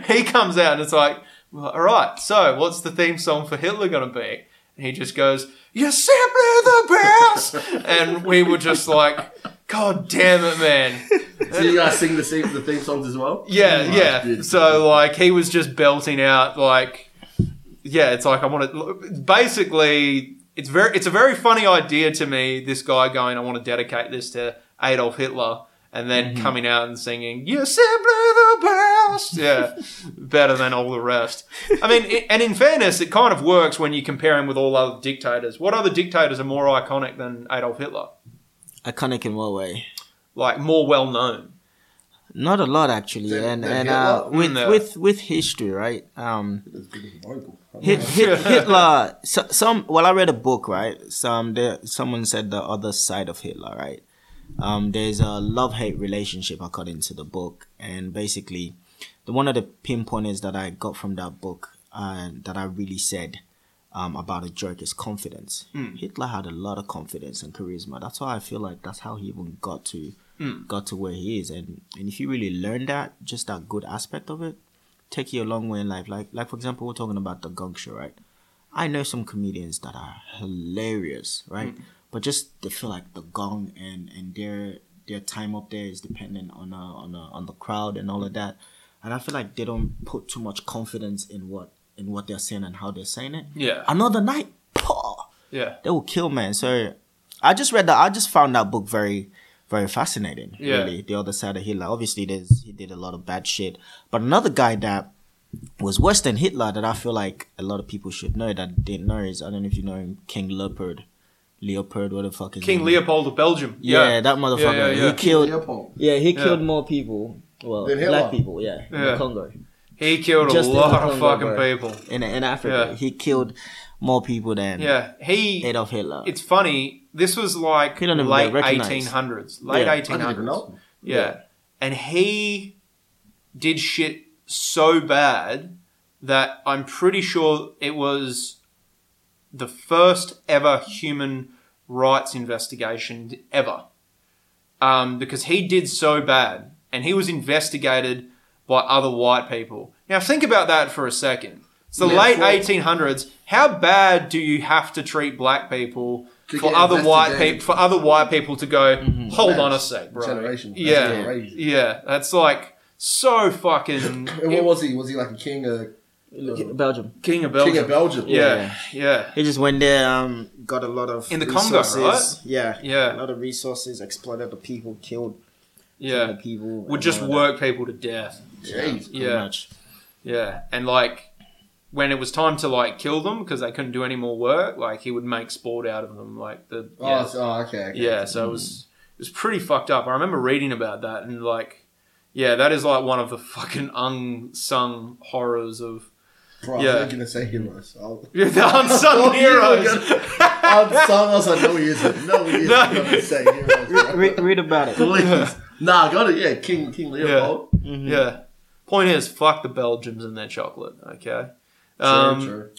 he comes out and it's like, well, all right, so what's the theme song for Hitler going to be? And he just goes, You're simply the best. and we were just like, God damn it, man. so you guys sing the theme, the theme songs as well? Yeah, Oh, yeah. dude. So like he was just belting out like, yeah, it's like I want to. Basically, it's very, it's a very funny idea to me. This guy going, I want to dedicate this to Adolf Hitler, and then Mm-hmm. coming out and singing, "You're simply the best." Yeah, [LAUGHS] better than all the rest. I mean, it, and in fairness, it kind of works when you compare him with all other dictators. What other dictators are more iconic than Adolf Hitler? Iconic in what way? Like more well known. Not a lot actually, Than- and than and uh, with No. with with history, right? Um, As big as Vogel. Hit, hit, [LAUGHS] Hitler. So, some well, I read a book, right? Some there, someone said the other side of Hitler, right? Um, there's a love hate relationship according to the book, and basically, the one of the pinpointers that I got from that book, uh, that I really said, um, about a jerk is confidence. Hitler had a lot of confidence and charisma. That's why I feel like that's how he even got to got to where he is. And and if you really learn that, just that good aspect of it, take you a long way in life. Like like for example, we're talking about the gong show, right? I know some comedians that are hilarious, right? But just they feel like the gong and and their their time up there is dependent on a, on a, on the crowd and all of that. And I feel like they don't put too much confidence in what in what they're saying and how they're saying it. Yeah. Another night, paw, Yeah. they will kill man. So I just read that. I just found that book very, very fascinating. Yeah. Really, the other side of Hitler. Obviously, there's he did a lot of bad shit, but another guy that was worse than Hitler that I feel like a lot of people should know that didn't know is I don't know if you know him, King Leopold. Leopold, what the fuck is King name? Leopold of Belgium. Yeah, that motherfucker. Yeah, yeah, yeah. He killed. Leopold. Yeah, he Yeah. killed more people. Well, black people. Yeah, in the Congo. He killed Just a in the lot of fucking bro. people. in in Africa. Yeah. He killed more people than Yeah, he. Adolf Hitler. It's funny. This was like He don't even late get recognized. eighteen hundreds. Late Yeah, I I eighteen didn't hundreds. know. Yeah. And he did shit so bad that I'm pretty sure it was the first ever human rights investigation ever. Um, because he did so bad and he was investigated by other white people. Now think about that for a second. It's the Yeah, late for- 1800s. How bad do you have to treat black people for other white people for other white people to go, hold That's on a sec, bro. generation. That's Yeah, crazy. yeah, that's like so fucking [LAUGHS] And what was he? Was he like a king of Belgium. king of Belgium. king of Belgium? Yeah, yeah, He just went there, um, got a lot of In the Congo, resources. Yeah, Yeah. a lot of resources, exploited the people, killed yeah. the people. Would just all that. work people to death. Jeez. Pretty Yeah, much. yeah, and like when it was time to like kill them because they couldn't do any more work, like he would make sport out of them, like the Oh, yeah, so- oh, okay. okay. yeah. So it was it was pretty fucked up. I remember reading about that and like. Yeah, that is like one of the fucking unsung horrors of Bro, Yeah. I was gonna say heroes. [LAUGHS] I'll- the unsung Oh, you were heroes. Unsung. I was like, no, he isn't. No, he isn't. No. I'm gonna say heroes. bro. Read, read about it. Please. Nah, I got it. Yeah, King King Leopold. Yeah. Point is, fuck the Belgians and their chocolate. Okay. True, Um, true.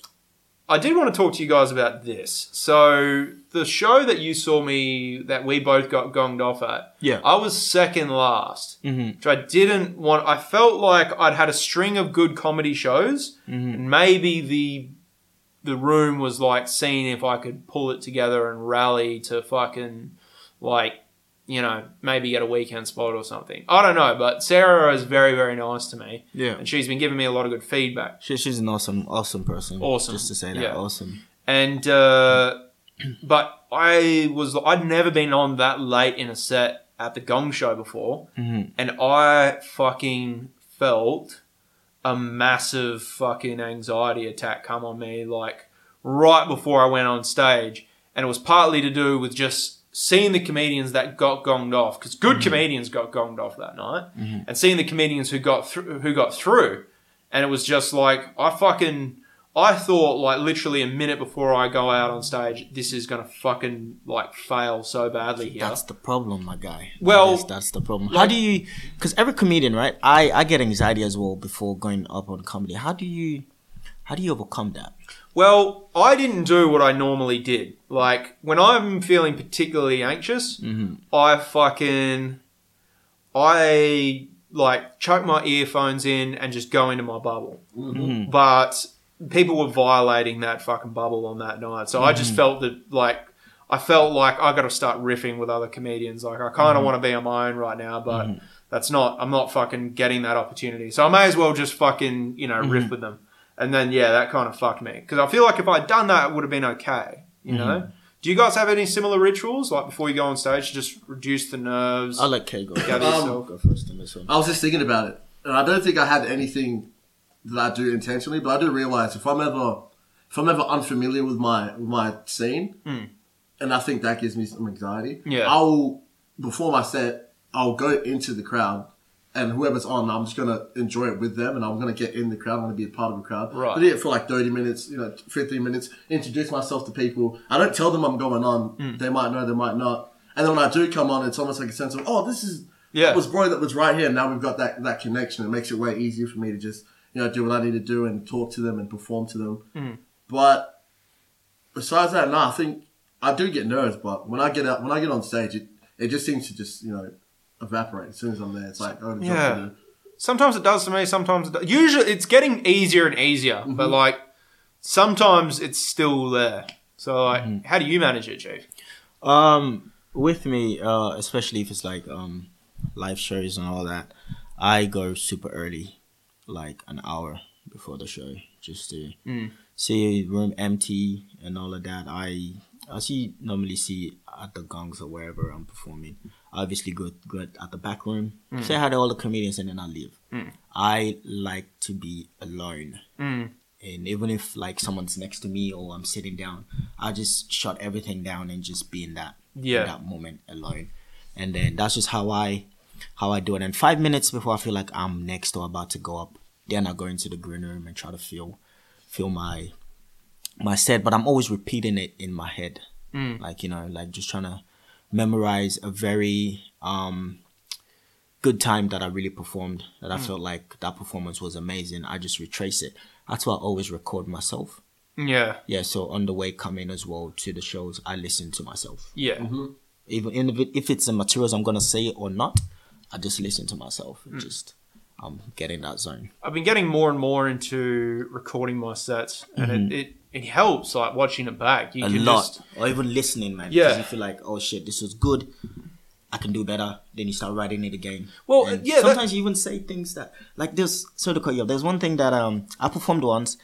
I did want to talk to you guys about this. So the show that you saw me that we both got gonged off at, Yeah. I was second last, Mm-hmm. which I didn't want. I felt like I'd had a string of good comedy shows, Mm-hmm. and maybe the the room was like seeing if I could pull it together and rally to fucking like you know maybe get a weekend spot or something. I don't know, but Sarah is very very nice to me, Yeah. and she's been giving me a lot of good feedback. She, she's an awesome, awesome person. Awesome. Just to say that, Yeah. awesome. and uh, [CLEARS THROAT] but I was I'd never been on that late in a set at the Gong Show before, Mhm. and I fucking felt a massive fucking anxiety attack come on me like right before I went on stage, and it was partly to do with just seeing the comedians that got gonged off because good mm-hmm. comedians got gonged off that night, mm-hmm. and seeing the comedians who got through who got through, and it was just like I fucking. I thought like literally a minute before I go out on stage, this is gonna fucking like fail so badly here. That's the problem, my guy. Well, That is- that's the problem. How like- do you? Because every comedian, right? I I get anxiety as well before going up on comedy. How do you? How do you overcome that? Well, I didn't do what I normally did. Like when I'm feeling particularly anxious, Mm-hmm. I fucking I like chuck my earphones in and just go into my bubble. Mm-hmm. But people were violating that fucking bubble on that night, so I just felt that like I felt like I got to start riffing with other comedians. Like I kind of want to be on my own right now, but that's not. I'm not fucking getting that opportunity. So I may as well just fucking you know riff with them. And then yeah, that kind of fucked me because I feel like if I'd done that, it would have been okay. You know. Do you guys have any similar rituals like before you go on stage to just reduce the nerves? I'll let Kay go. Gather Um, yourself. go first on this one. I was just thinking about it, and I don't think I had anything that I do intentionally, but I do realize if I'm ever if I'm ever unfamiliar with my with my scene, and I think that gives me some anxiety. Yeah. I'll before my set, I'll go into the crowd, and whoever's on, I'm just gonna enjoy it with them, and I'm gonna get in the crowd. I'm gonna be a part of the crowd. Right. I do it for like 30 minutes, you know, 15 minutes. Introduce myself to people. I don't tell them I'm going on. Hmm. They might know, they might not. And then when I do come on, it's almost like a sense of, oh, this is Yeah. was bro that was right here. Now we've got that that connection. It makes it way easier for me to just you know do what I need to do and talk to them and perform to them. Mm. But besides that, no, I think I do get nervous. But when I get out, when I get on stage, it it just seems to just you know evaporate as soon as I'm there. It's like oh, the Yeah. to do. Sometimes it does to me. Sometimes it does. usually it's getting easier and easier, but like sometimes it's still there. So like, how do you manage it, Chief? Um, with me, uh, especially if it's like um live shows and all that, I go super early, like an hour before the show, just to Mm. see room empty and all of that. I I see normally see at the gongs or wherever I'm performing. I obviously go go at the back room, say hi to all the comedians, and then I leave. Mm. I like to be alone Mm. and even if like someone's next to me or I'm sitting down, I just shut everything down and just be in that Yeah. in that moment alone. And then that's just how I how I do it. And five minutes before I feel like I'm next or about to go up, then I go into the green room and try to feel feel my my set. But I'm always repeating it in my head, Mm. like you know, like just trying to memorize a very um good time that I really performed. That I felt like that performance was amazing. I just retrace it. That's why I always record myself. Yeah, Yeah, so on the way coming as well to the shows, I listen to myself. yeah, Mm-hmm. Even in if, if it's the materials I'm gonna say it or not, I just listen to myself Mm. and just um get in that zone. I've been getting more and more into recording my sets, and it, it it helps like watching it back. You a can lot, just or even listening, man. Yeah. you feel like, oh shit, this was good. I can do better. Then you start writing it again. Well, And yeah, that- Sometimes you even say things that, like, there's so to cut you off. There's one thing that um I performed once,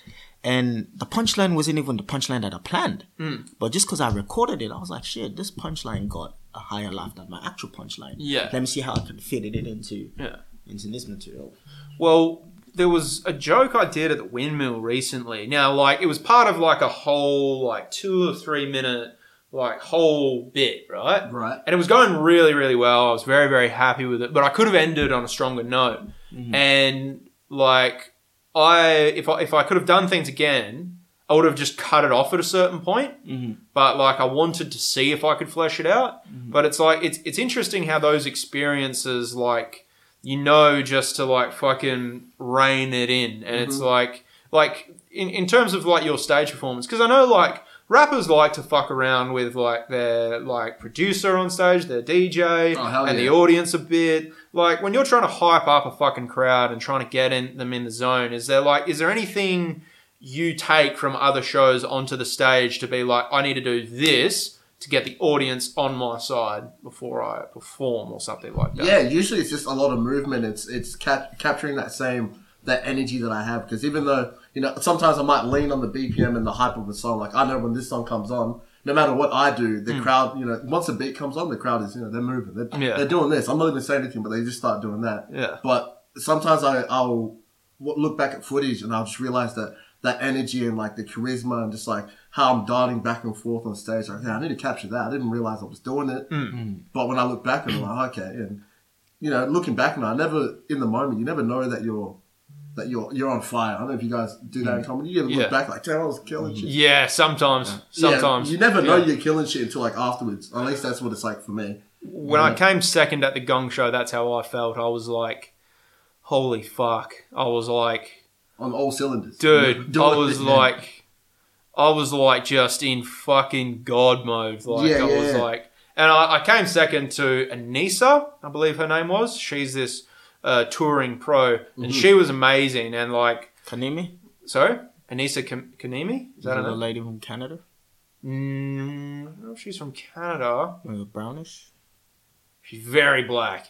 and the punchline wasn't even the punchline that I planned. Hmm. But just because I recorded it, I was like, shit, this punchline got a higher laugh than my actual punchline. Yeah. Let me see how I can fit it into yeah. into this material. Well, there was a joke I did at the windmill recently. Now, like it was part of like a whole like two or three minute like whole bit, right? Right. And it was going really, really well. I was very, very happy with it, but I could have ended on a stronger note. Mm-hmm. And like I, if I if I could have done things again, I would have just cut it off at a certain point. Mm-hmm. But like I wanted to see if I could flesh it out. Mm-hmm. But it's like it's it's interesting how those experiences like you know just to like fucking rein it in. And it's mm-hmm. like like in, in terms of like your stage performance because i know like rappers like to fuck around with like their like producer on stage their dj Oh, and the audience a bit. Like when you're trying to hype up a fucking crowd and trying to get in, them in the zone is there like is there anything you take from other shows onto the stage to be like i need to do this to get the audience on my side before i perform or something like that Yeah, usually it's just a lot of movement. It's it's cap- capturing that same that energy that I have because even though you know sometimes I might lean on the BPM and the hype of the song. Like I know when this song comes on, no matter what I do, the hmm. crowd you know once the beat comes on, the crowd is you know they're moving. They're. Yeah. they're doing this. I'm not even saying anything, but they just start doing that. Yeah. But sometimes I I'll look back at footage and I'll just realize that that energy and like the charisma and just like how I'm darting back and forth on stage. Like, yeah, I need to capture that. I didn't realize I was doing it. Mm. Mm. But when I look back, I'm like, okay, and you know, looking back now, I never in the moment, you never know that you're that you're you're on fire. I don't know if you guys do that in mm. comedy. You ever Yeah. look back like, damn, I was killing shit. Yeah, sometimes. Yeah, Sometimes. you never know Yeah. you're killing shit until like afterwards. At least that's what it's like for me. When I came second at the Gong Show, that's how I felt. I was like, holy fuck. I was like, On all cylinders, dude, Doing I [LAUGHS] was it. like, I was like just in fucking God mode. Like, Yeah, I was yeah. like, and I, I came second to Anissa, I believe her name was. She's this uh, touring pro, Mm-hmm. and she was amazing. And like, Kanimi, sorry, Anissa Kan- Kanemi? Is is that that her a lady from Canada? Mm, I don't know if she's from Canada. Uh, brownish. She's very black.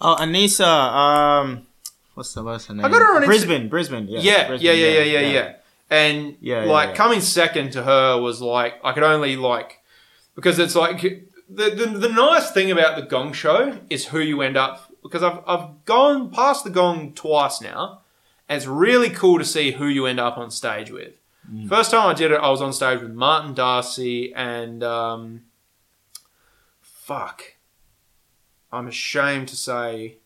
Oh, Anissa. Um, what's the what's her name? got her on Insta- Brisbane. Brisbane. Yeah. Yeah, Brisbane, yeah, yeah, yeah, yeah, yeah. And Yeah, like coming second to her was like I could only like because it's like the, the the nice thing about the Gong Show is who you end up because I've I've gone past the Gong twice now, and it's really cool to see who you end up on stage with. Mm. First time I did it, I was on stage with Martin Darcey and um, fuck, I'm ashamed to say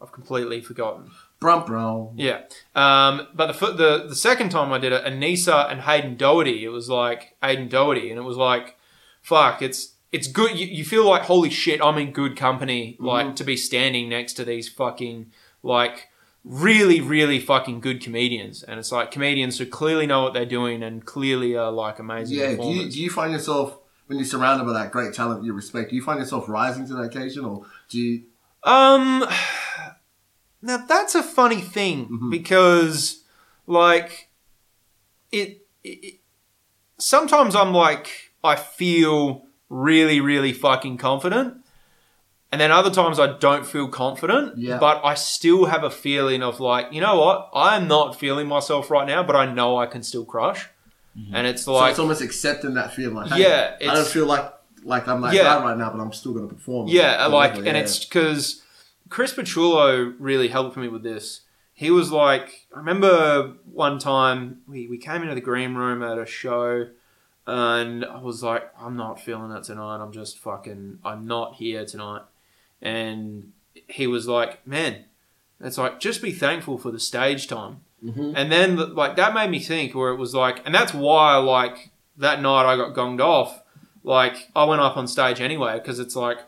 I've completely forgotten. Brum brum. Yeah. Um, but the, the the second time I did it, Anissa and Hayden Doherty, it was like Hayden Doherty, and it was like, fuck, it's it's good. You, you feel like holy shit, I'm in good company. Like to be standing next to these fucking like really really fucking good comedians, and it's like comedians who clearly know what they're doing and clearly are like amazing Yeah. Do you, do you find yourself when you're surrounded by that great talent you respect? Do you find yourself rising to that occasion, or do you? Um, now that's a funny thing mm-hmm. because, like, it, it. Sometimes I'm like, I feel really, really fucking confident, and then other times I don't feel confident. Yeah. But I still have a feeling of like, you know what? I'm not feeling myself right now, but I know I can still crush, mm-hmm. and it's like so it's almost accepting that feeling. Like, hey, Yeah, I don't feel like like I'm that Yeah. right now, but I'm still going to perform. Yeah, Or like, and yeah. it's because Chris Pachulo really helped me with this. He was like, I remember one time we, we came into the green room at a show, and I was like, I'm not feeling it tonight. I'm just fucking, I'm not here tonight. And he was like, man, It's like just be thankful for the stage time. Mhm. And then like that made me think where it was like, and that's why like that night I got gonged off. Like I went up on stage anyway because it's like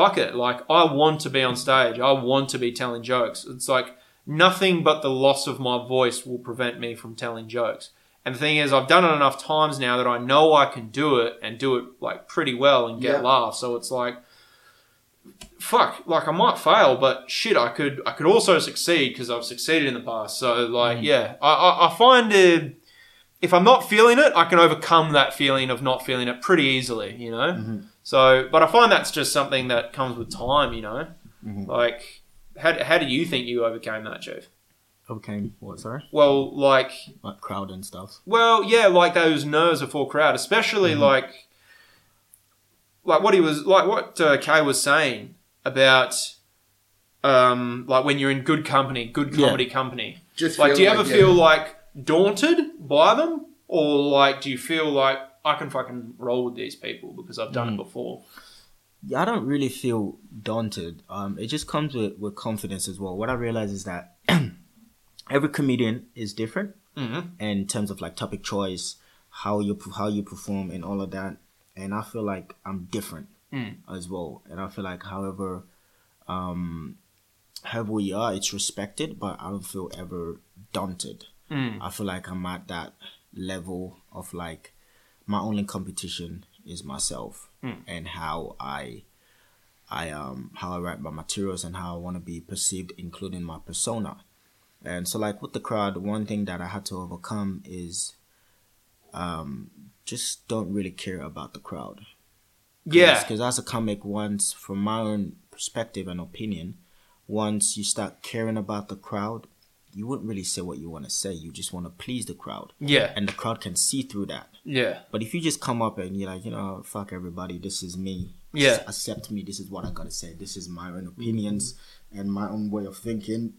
fuck it. Like I want to be on stage. I want to be telling jokes. It's like nothing but the loss of my voice will prevent me from telling jokes. And the thing is, I've done it enough times now that I know I can do it and do it like pretty well and get Yeah. laughs. So it's like, fuck, like I might fail, but shit, I could I could also succeed because I've succeeded in the past. So like, mm. yeah, I, I, I find it. If I'm not feeling it, I can overcome that feeling of not feeling it pretty easily, you know. Mm-hmm. So, but I find that's just something that comes with time, you know. Mhm. Like, how, how do you think you overcame that, Chief? Overcame what? Sorry, Well, like, like crowd and stuff. well, yeah, like those nerves before crowd, especially like, like what he was, like what uh, Kay was saying about, um, like when you're in good company, good Yeah. comedy company. Just Like, do you feel ever yeah. feel like daunted by them, or like do you feel like I can fucking roll with these people because I've done it before? Yeah, I don't really feel daunted. Um, it just comes with, with confidence as well. What I realize is that [CLEARS THROAT] every comedian is different Mm-hmm. in terms of like topic choice, how you how you perform, and all of that. And I feel like I'm different Mm. as well. And I feel like, however, um, however we are, it's respected, but I don't feel ever daunted. Mm. I feel like I'm at that level of like my only competition is myself Mm. and how I I um how I write my materials and how I want to be perceived, including my persona. And so like with the crowd, one thing that I had to overcome is um just don't really care about the crowd. Yeah, Because as a comic, once from my own perspective and opinion, once you start caring about the crowd, you wouldn't really say what you want to say. You just want to please the crowd, yeah, and the crowd can see through that. yeah, But if you just come up and you're like, you know, fuck everybody, this is me. Yeah. Just accept me. This is what I gotta say. This is my own opinions and my own way of thinking.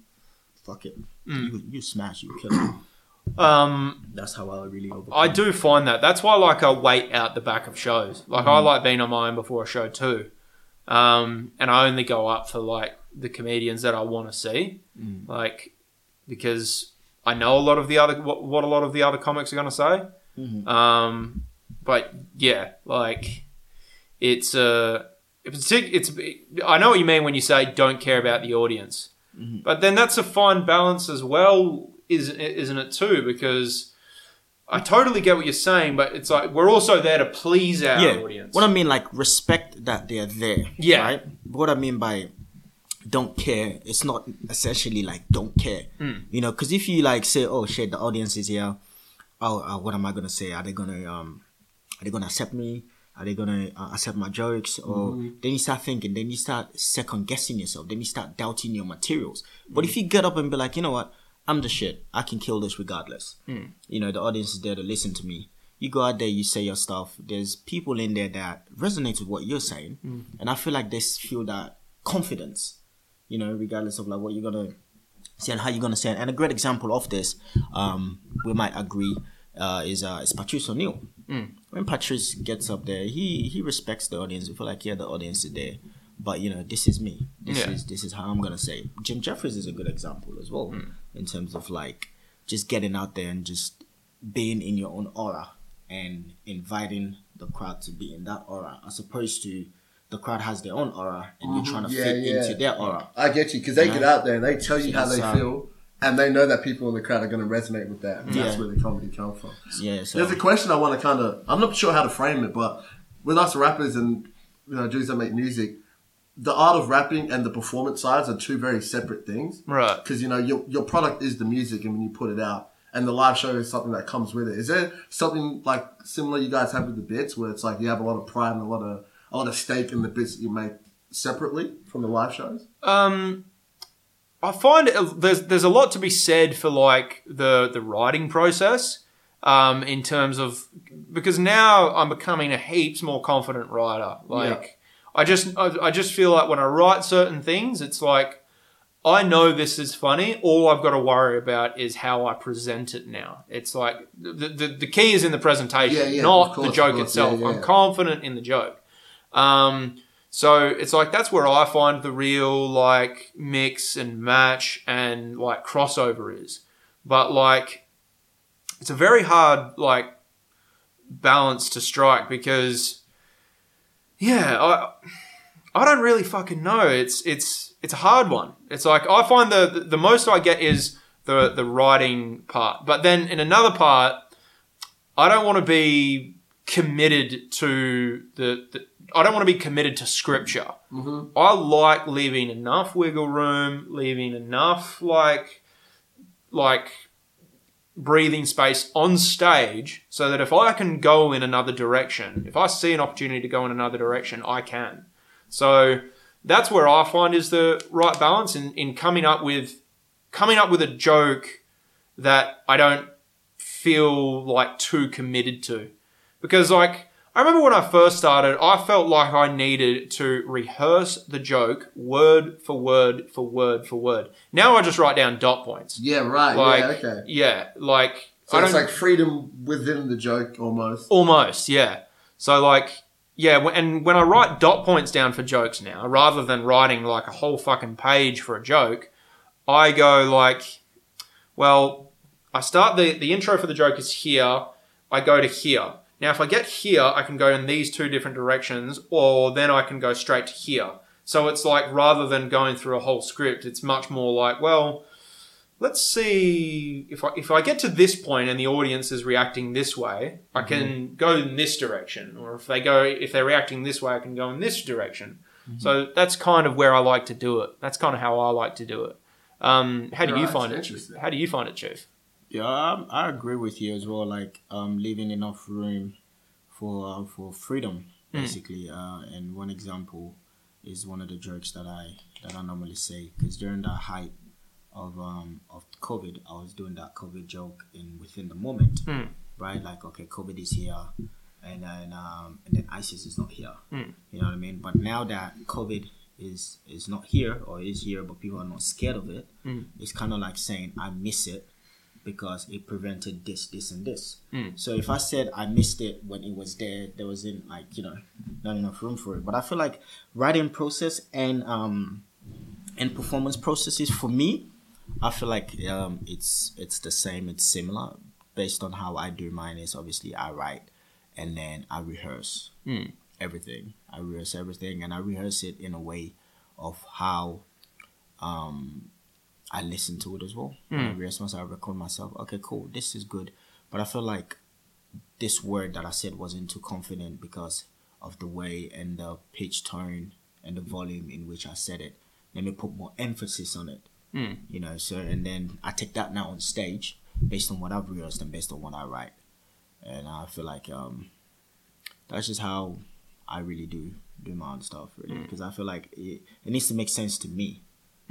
Fuck it. Mm. You, you smash. You kill it. [COUGHS] Um, That's how I really overcome. I do find that. That's why, like, I wait out the back of shows. Like, I like being on my own before a show too, um, and I only go up for like the comedians that I want to see, Mm. like because I know a lot of the other what, what a lot of the other comics are going to say. Mhm. Um, but yeah, like it's uh, it's it's. I know what you mean when you say don't care about the audience, Mhm. but then that's a fine balance as well, isn't isn't it too? Because I totally get what you're saying, but it's like we're also there to please our yeah. audience. What I mean, like respect that they're there. Yeah. Right. What I mean by don't care, it's not essentially like don't care. Mm. You know, because if you like say, oh shit, the audience is here. Oh, uh, what am I gonna say? Are they gonna um, are they gonna accept me? Are they gonna uh, accept my jokes? Or then you start thinking, then you start second guessing yourself. Then you start doubting your materials. But if you get up and be like, you know what, I'm the shit. I can kill this regardless. You know, the audience is there to listen to me. You go out there, you say your stuff. There's people in there that resonate with what you're saying, and I feel like they feel that confidence. You know, regardless of like what you're gonna say and how you're gonna say it. And a great example of this, um, we might agree, uh, is uh, is Patrice O'Neal. When Patrice gets up there, he he respects the audience. We feel like yeah, the audience is there, but you know, this is me. This Yeah. is this is how I'm gonna say. It. Jim Jefferies is a good example as well in terms of like just getting out there and just being in your own aura and inviting the crowd to be in that aura, as opposed to the crowd has their own aura and you're trying to Yeah, fit yeah. into their aura. I get you because they Yeah. get out there and they tell you how they um, feel, and they know that people in the crowd are going to resonate with that. And That's where the comedy comes from. Yeah, so There's a question I want to kind of. I'm not sure how to frame it, but with us rappers and you know dudes that make music, the art of rapping and the performance sides are two very separate things. right. Because you know your your product is the music, and when you put it out, and the live show is something that comes with it. Is there something like similar you guys have with the bits, where it's like you have a lot of pride and a lot of a lot of stake in the bits that you make separately from the live shows? Um, I find it, there's there's a lot to be said for like the the writing process. Um, in terms of because now I'm becoming a heaps more confident writer. Like I just I, I just feel like when I write certain things, it's like I know this is funny. All I've got to worry about is how I present it now. It's like the the, the key is in the presentation, Yeah, yeah, not course, the joke course. itself. Yeah, yeah. I'm confident in the joke. Um, So it's like that's where I find the real like mix and match and like crossover is. But like it's a very hard like balance to strike because yeah, I I don't really fucking know. It's it's it's a hard one. It's like I find the the most I get is the the writing part. But then in another part I don't want to be committed to the, the I don't want to be committed to scripture. Mm-hmm. I like leaving enough wiggle room, leaving enough like like breathing space on stage so that if I can go in another direction, if I see an opportunity to go in another direction, I can. So that's where I find is the right balance in, in coming up with coming up with a joke that I don't feel like too committed to. Because like I remember when I first started, I felt like I needed to rehearse the joke word for word for word for word. Now I just write down dot points. Yeah, right. Like yeah, okay. yeah, like So I it's don't like freedom within the joke almost. almost yeah. So like yeah, and when I write dot points down for jokes now, rather than writing like a whole fucking page for a joke, I go like, well, I start the the intro for the joke is here. I go to here. Now, if I get here, I can go in these two different directions, or then I can go straight to here. So it's like rather than going through a whole script, it's much more like, well, let's see if I if I get to this point and the audience is reacting this way, I can go in this direction, or if they go if they're reacting this way, I can go in this direction. So that's kind of where I like to do it. That's kind of how I like to do it. Um, how do you find it? How do you find it, Chief? Yeah, I, I agree with you as well. Like um, leaving enough room for uh, for freedom, Mm. basically. Uh, and one example is one of the jokes that I that I normally say because during that height of um of COVID, I was doing that COVID joke in within the moment, Mm. right? Like, okay, COVID is here, and then um and then ISIS is not here. Mm. You know what I mean? But now that COVID is is not here or is here, but people are not scared of it, Mm. it's kind of like saying I miss it because it prevented this, this, and this. Mm. So if I said I missed it when it was there, there wasn't like you know not enough room for it. But I feel like writing process and um and performance processes for me, I feel like um it's it's the same. It's similar based on how I do mine. Is obviously I write and then I rehearse Mm. everything. I rehearse everything and I rehearse it in a way of how um I listen to it as well. Mm. I rehearse myself, I record myself. Okay, cool. This is good. But I feel like this word that I said wasn't too confident because of the way and the pitch tone and the volume in which I said it. Let me put more emphasis on it. Mm. You know, so and then I take that now on stage based on what I've rehearsed and based on what I write. And I feel like um that's just how I really do do my own stuff really Mm. because I feel like it, it needs to make sense to me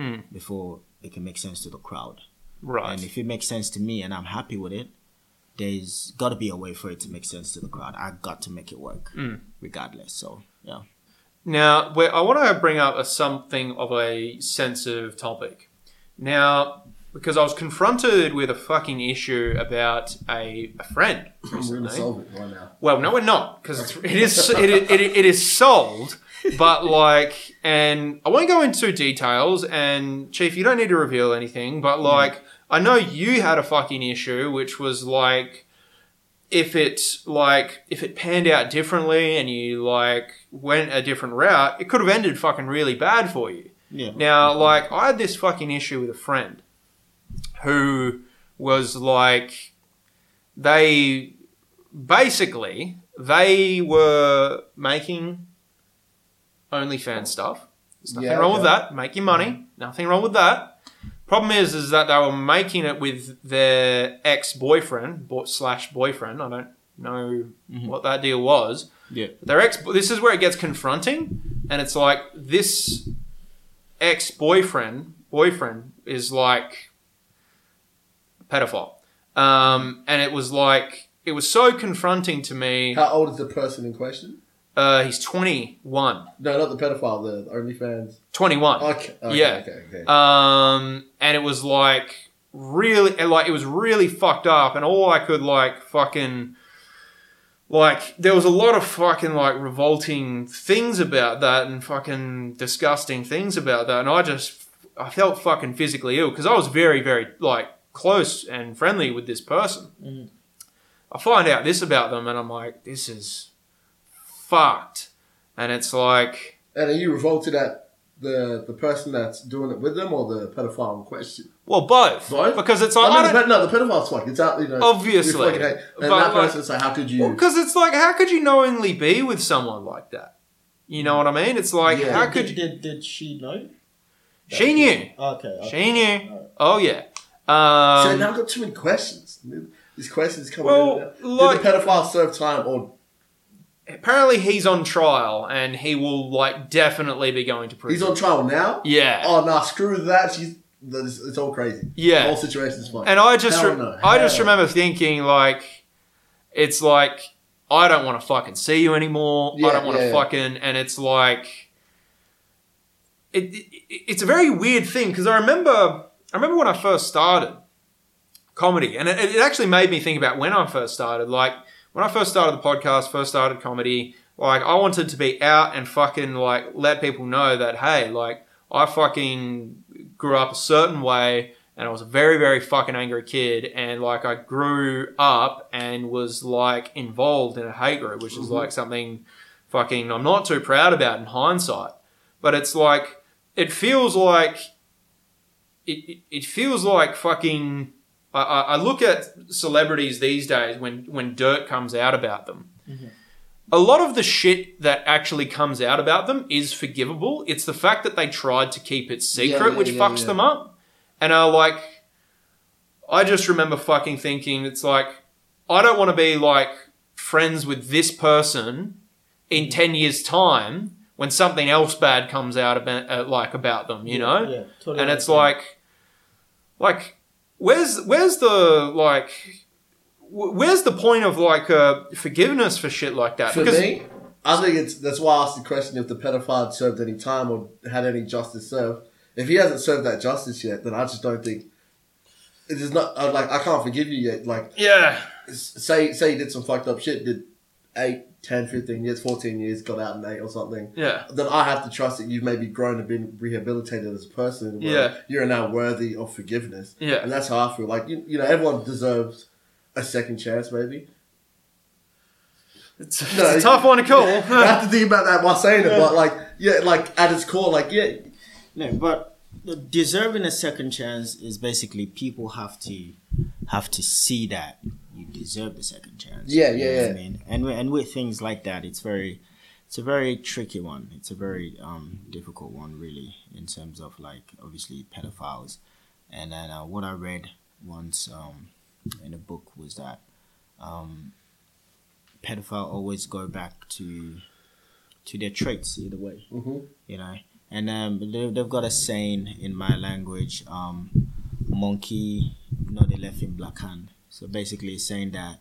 Mm. before it can make sense to the crowd. Right. And if it makes sense to me and I'm happy with it, there's got to be a way for it to make sense to the crowd. I got to make it work, Mm. regardless. So yeah, Now, where I want to bring up a something of a sensitive topic. Now, because I was confronted with a fucking issue about a, a friend We're gonna solve it right now. Well, no, we're not because it is [LAUGHS] it, is- it, it is sold, but like, and I won't go into details. And Chief, you don't need to reveal anything, but like, I know you had a fucking issue, which was like, if it like if it panned out differently and you like went a different route, it could have ended fucking really bad for you. yeah, Now, like, I had this fucking issue with a friend who was like, they basically they were making OnlyFans stuff. There's nothing Yeah, wrong with that. Make your money. Nothing wrong with that. Problem is, is that they were making it with their ex boyfriend bo- slash boyfriend. I don't know Mhm. what that deal was. yeah, Their ex. This is where it gets confronting, and it's like this ex boyfriend boyfriend is like a pedophile, um, and it was like it was so confronting to me. How old is the person in question? Uh, he's 21. No, not the pedophile. The OnlyFans. 21. Okay. okay Yeah. Okay. Okay. Um, and it was like really, like it was really fucked up, and all I could like fucking like there was a lot of fucking like revolting things about that and fucking disgusting things about that and i just i felt fucking physically ill because i was very very like close and friendly with this person i find out this about them and i'm like this is fucked and it's like And are you revolted at the the person that's doing it with them or the pedophile in question? well both, Both? because it's like I I mean, don't, the, no, the pedophile's fuck. It's out, you know. Obviously. you fucking hate- But, And that like- person's like, how could you? because it's like how could you knowingly be with someone like that you know what i mean it's like Yeah. how Did, could you did, did she know? she knew Okay. okay. she knew Alright. oh yeah so um, now I've got too many questions. These questions come Well, in. and like- Did the pedophile serve time or apparently he's on trial and he will like definitely be going to prison. he's on trial now? Yeah. Oh nah, screw that. She's it's, it's all crazy. Yeah. The whole situation's fine. And I just re- no. I just remember thinking like it's like I don't want to fucking see you anymore. I don't want to yeah, yeah. fucking and it's like it, it it's a very weird thing because I remember I remember when I first started comedy and it, it actually made me think about when I first started like when I first started the podcast first started comedy like I wanted to be out and fucking like let people know that hey like I fucking grew up a certain way and I was a very, very fucking angry kid. And like I grew up and was like involved in a hate group, which is Mhm. like something fucking I'm not too proud about in hindsight. But it's like, it feels like, it, it feels like fucking. I, I look at celebrities these days when, when dirt comes out about them. A lot of the shit that actually comes out about them is forgivable. It's the fact that they tried to keep it secret yeah, which yeah, fucks yeah. them up. And I like, I just remember fucking thinking, it's like, I don't want to be like friends with this person in 10 years' time when something else bad comes out about, uh, like about them, you know? Yeah, totally and it's like, like, where's, where's the, like, where's the point of like uh, forgiveness for shit like that? For because me, I think it's that's why I asked the question if the pedophile served any time or had any justice served. If he hasn't served that justice yet, then I just don't think it is not. I'm like I can't forgive you yet. Like yeah, say say he did some fucked up shit, did 8, 10, 15 years, fourteen years, got out in eight or something. yeah, Then I have to trust that you've maybe grown and been rehabilitated as a person. where Yeah. you're now worthy of forgiveness. yeah. And that's how I feel. Like you, you know, everyone deserves a second chance, maybe. It's, it's No, a tough one to call. [LAUGHS] I have to think about that while saying it, but like, yeah, like at its core, like, yeah, No, but deserving a second chance is basically people have to have to see that you deserve the second chance. Yeah, yeah, yeah. I mean, and and with things like that, it's very, it's a very tricky one. It's a very um difficult one, really, in terms of like obviously pedophiles, and then uh, what I read once um in a book was that um pedophile always go back to to their traits either way Mhm. you know and um they, they've got a saying in my language um monkey no they left in black hand. So basically it's saying that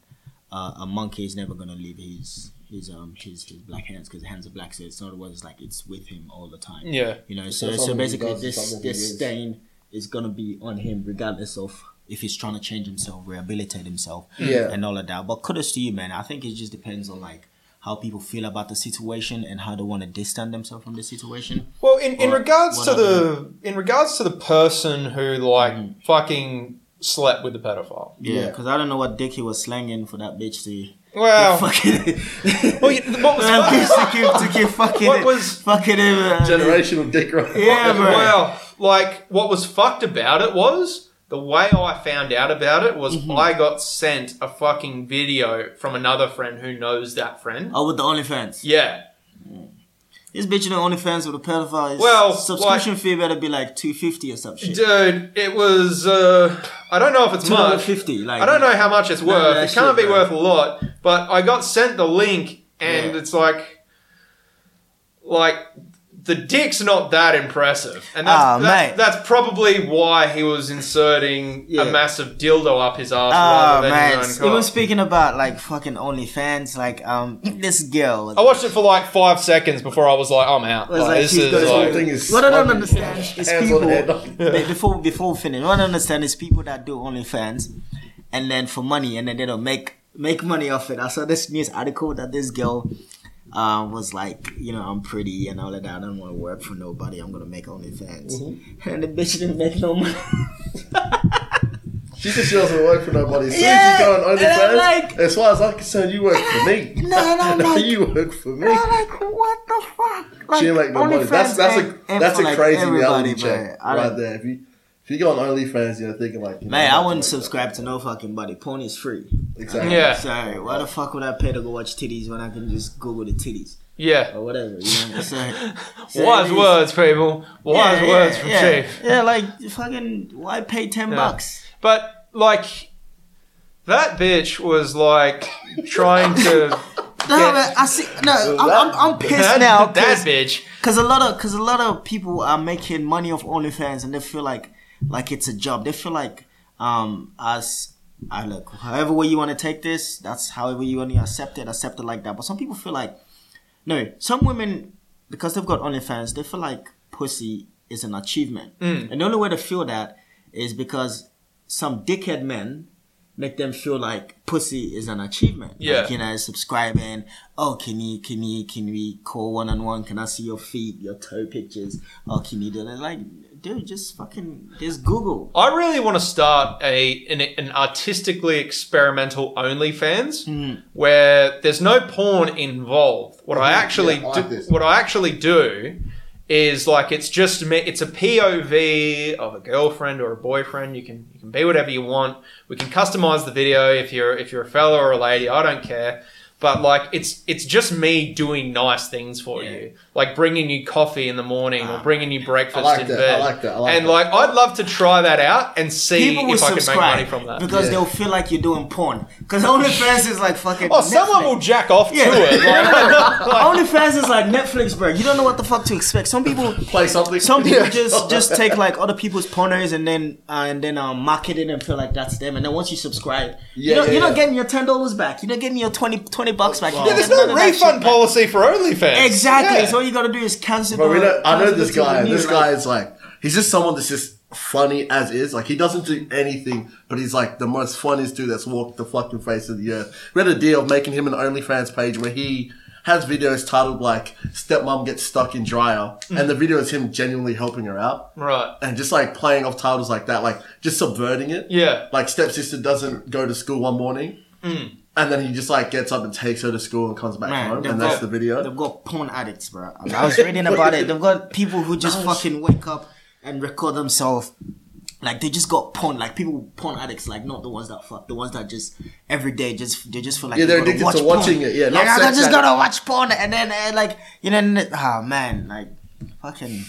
uh, a monkey is never gonna leave his his um his, his black hands because hands are black so it's not words like it's with him all the time. Yeah, you know It's so so basically does, this this stain is gonna be on him regardless of if he's trying to change himself rehabilitate himself Yeah. and all of that. But kudos to you man. I think it just depends on like how people feel about the situation and how they want to distance themselves from the situation Well, in, in Or regards to whatever. the in regards to the person who like Mhm. fucking slept with the pedophile. yeah Yeah. because i don't know what dick he was slanging for that bitch to Well, fucking [LAUGHS] [LAUGHS] well, you- what was [LAUGHS] to keep, to keep fucking what was fucking him uh, generational dick right? Yeah, bro. well, like what was fucked about it was the way I found out about it was Mm-hmm. I got sent a fucking video from another friend who knows that friend. oh with the OnlyFans Yeah, this bitch in the OnlyFans with a pedophile his Well, subscription fee better be like 250 or some shit dude, it was. uh I don't know if it's much. 250 like I don't know how much it's None worth. It can't be bro. worth a lot. But I got sent the link, and Yeah. it's like, like the dick's not that impressive, and that's Ah, that's, mate. that's probably why he was inserting Yeah. a massive dildo up his ass Oh rather than man, his own even speaking about like fucking OnlyFans, like um, [LAUGHS] this girl. I watched it for like five seconds before I was like, I'm out. was Like, like, this she's is got This whole like, thing is What I don't fucking understand is hands people. on head. [LAUGHS] Be- before before we finish, what I don't understand is people that do OnlyFans, and then for money, and then they don't make make money off it. I saw this news article that this girl um, was like, you know, I'm pretty and all of that. I don't want to work for nobody. I'm gonna make OnlyFans, Mm-hmm. and the bitch didn't make no money. She said she doesn't work for nobody. As soon Yeah, as you go on OnlyFans, like- as far as I'm concerned, you work for me. No, no, [LAUGHS] no. like- you work for me. I'm like, what the fuck? Like, she make no money. That's that's a that's a like, crazy reality check right there. If you if you go on OnlyFans, you're thinking like, you Man, know, I wouldn't like subscribe to no fucking buddy. Porn is free. Exactly. Yeah. Sorry, why the fuck would I pay to go watch titties when I can just Google the titties Yeah. or whatever? You know, so, so [LAUGHS] Wise it is- words, people. Wise Yeah, words yeah, from yeah. Chief. Yeah, like fucking, why pay ten Yeah. bucks? But like that bitch was like trying to [LAUGHS] No, Yeah. man, I see. No, I'm, that- I'm, I'm pissed that, now [LAUGHS] that bitch. because a lot of because a lot of people are making money off OnlyFans and they feel like like it's a job. They feel like um as I look however way you want to take this, that's however you want to accept it, accept it like that. But some people feel like no, some women because they've got OnlyFans, they feel like pussy is an achievement, Mm. and the only way to feel that is because some dickhead men make them feel like pussy is an achievement. Yeah. Like, you know, subscribing. Oh, can you, can you, can we call one on one? Can I see your feet, your toe pictures? Oh, can you do that? Like, dude, just fucking, just Google. I really want to start a an, an artistically experimental OnlyFans Hmm. where there's no porn involved. What I actually Yeah, I like do, this. what I actually do is like it's just. It's a POV of a girlfriend or a boyfriend. You can you can be whatever you want. We can customize the video if you're if you're a fella or a lady. I don't care. But like it's it's just me doing nice things for Yeah. you, like bringing you coffee in the morning or Ah. bringing you breakfast I like in that, bed. I like that, I like and that. like I'd love to try that out and see People if I can make money from that. because Yeah. they'll feel like you're doing porn. Because OnlyFans is like fucking. Oh, someone will jack off Yeah. to it. [LAUGHS] Like, like- OnlyFans is like Netflix, bro. You don't know what the fuck to expect. Some people, [LAUGHS] Play something. some people Yeah. just just take like other people's pornos and then uh, and then um, market it and feel like that's them. And then once you subscribe, you Yeah, don't, yeah, you're not yeah. getting your ten dollars back. You're not getting your 20, 20 bucks back. You Yeah, there's no none of refund back. policy for OnlyFans. Exactly. Yeah. So all you gotta do is cancel. But we the- know, I know this guy. renew, This like- guy is like, he's just someone that's just funny as is. Like, he doesn't do anything, but he's like the most funniest dude that's walked the fucking face of the earth. We had a deal of making him an OnlyFans page where he has videos titled like "Stepmom Gets Stuck in Dryer," hmm. and the video is him genuinely helping her out Right. and just like playing off titles like that, like just subverting it. Yeah. Like stepsister doesn't go to school one morning. Hmm. And then he just like gets up and takes her to school and comes back Man, home, and that's got- the video. They've got porn addicts, bro. I was reading [LAUGHS] about it. They've got people who just fucking wake up and record themselves. Like they just got porn, like people porn addicts, like not the ones that fuck, the ones that just every day just they just feel like Yeah, they they're addicted watch to watching porn. it, yeah, like I just gotta watch porn, and then uh, like you know, oh man, like fucking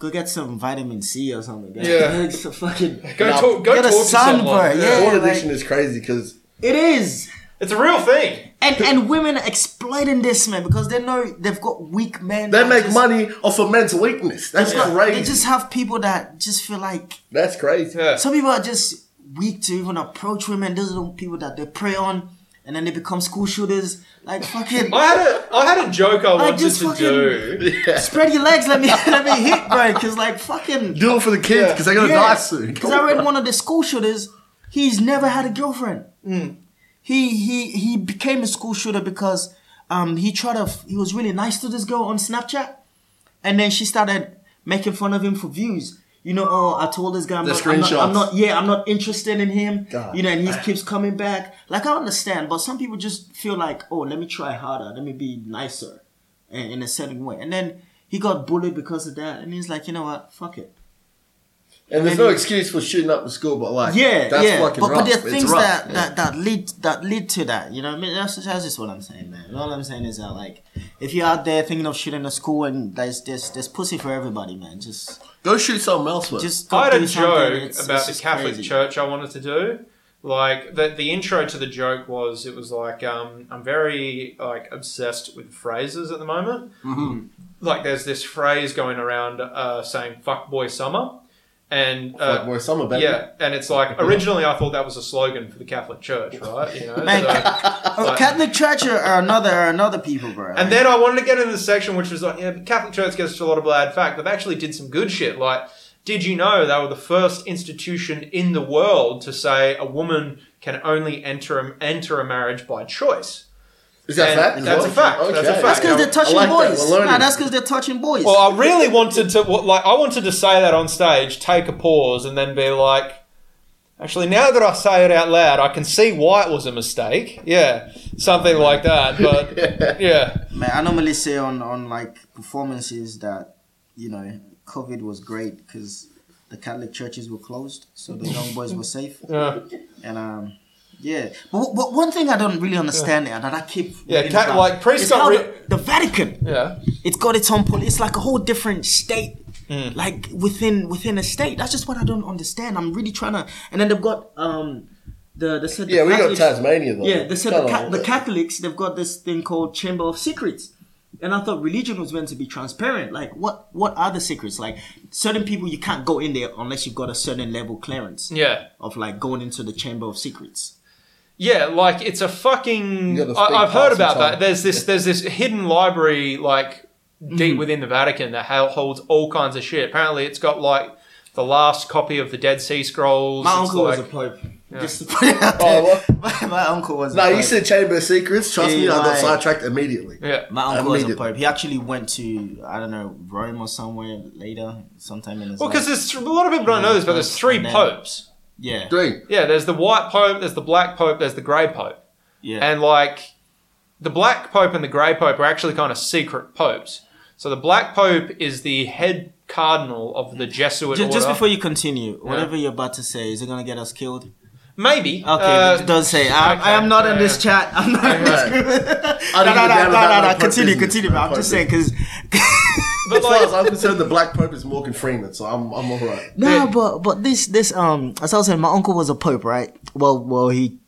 go get some vitamin C or something. Yeah. So [LAUGHS] fucking Go Nah, talk. Go get a talk to someone. sunburn, yeah. Porn like- addiction is crazy because it is. It's a real thing. And and women are exploiting this man because they know they've got weak men. they that make just- money off of men's weakness. That's they've crazy. They just have people that just feel like That's crazy. Yeah. some people are just weak to even approach women. Those are the people that they prey on, and then they become school shooters. Like fucking I had a I had a joke I wanted just to do. Yeah. spread your legs. Let me [LAUGHS] let me hit, bro. Because like fucking. Do it for the kids because they're gonna die soon. Because I read one of the school shooters. He's never had a girlfriend. Hmm. He he he became a school shooter because um he tried to he was really nice to this girl on Snapchat, and then she started making fun of him for views. You know, oh, I told this guy I'm, not, I'm not, I'm not, yeah, I'm not interested in him. God. You know, and he keeps coming back. Like I understand, but some people just feel like, oh, let me try harder, let me be nicer, in, in a certain way. And then he got bullied because of that, and he's like, you know what, fuck it. And there's no excuse for shooting up the school, but like, Yeah, that's yeah. fucking but, rough. but there are It's things rough, that, yeah. that that lead that lead to that. You know, what I mean, that's, that's just what I'm saying, man. All I'm saying is that like, if you're out there thinking of shooting a school and there's there's there's pussy for everybody, man. Just Go shoot something else with. just go I had a something. joke It's- about it's the Catholic crazy. Church I wanted to do. Like the the intro to the joke was it was like um, I'm very like obsessed with phrases at the moment. Mm-hmm. Like there's this phrase going around uh, saying "fuck boy summer," and uh, like boy summer, baby. yeah, and it's like originally I thought that was a slogan for the Catholic Church, right? You know, Man, [LAUGHS] so- Oh, like- Catholic Church are, are another are another people, bro. And then I wanted to get into the section which was like, yeah, but Catholic Church gets a lot of bad fact. They've actually did some good shit. Like Did you know they were the first institution in the world to say a woman can only enter a, enter a marriage by choice? Is that And fact? as that's a fact. That's a Okay. fact. That's because they're touching like boys. We're. Nah, that's because they're touching boys. Well, I really wanted to like I wanted to say that on stage, take a pause, and then be like, actually, now that I say it out loud, I can see why it was a mistake. Yeah, something like that. But [LAUGHS] yeah, Man, I normally say on on like performances that you know COVID was great because the Catholic churches were closed, so the young boys were safe. yeah, And um, yeah, but, but one thing I don't really understand yeah. that I keep Yeah, Cat- about like, priests is got how ri- the, the Vatican. yeah. It's got its own police. It's like a whole different state. Mm. Like within within a state. That's just what I don't understand. I'm really trying to. And then they've got um the the, the Yeah, we got Catholics- Tasmania though. Yeah, they said the, ca- the Catholics they've got this thing called Chamber of Secrets. And I thought religion was meant to be transparent. Like, what what are the secrets? Like, certain people you can't go in there unless you've got a certain level clearance Yeah. of like going into the Chamber of Secrets. Yeah, like it's a fucking. Gotta I, speak I've heard past about the time. that. There's this. There's this hidden library like deep mm. within the Vatican that ha- holds all kinds of shit. Apparently, it's got like the last copy of the Dead Sea Scrolls. My It's uncle was like- a pope. Just to put it out Oh, there. what? [LAUGHS] my, my uncle was. No, a you pope. said Chamber of Secrets. Trust me, I got Like- sidetracked immediately. Yeah. My uncle was a Immediately. pope. He actually went to I don't know Rome or somewhere later, sometime in his. Well, life. because there's a lot of people don't know this, but there's three And then- popes. Yeah, Three. Yeah, there's the white pope, there's the black pope, there's the grey pope. yeah, And like the black pope and the grey pope are actually kind of secret popes. So the black pope is the head cardinal of the Jesuit Ju- order. just before you continue, whatever you're about to say, is it gonna get us killed? Maybe. Okay, Uh, don't say. I, okay, I am not in yeah, this chat. I'm not in this group. I no, didn't [LAUGHS] no, give no, a damn no, about no, my no. Pope Continue, business. continue. My I'm just Pope saying because. [LAUGHS] But As far as I'm concerned, the Black Pope is Morgan Freeman, so I'm I'm alright. No, Yeah. but but this this um as I was saying, my uncle was a pope, right? Well, well, he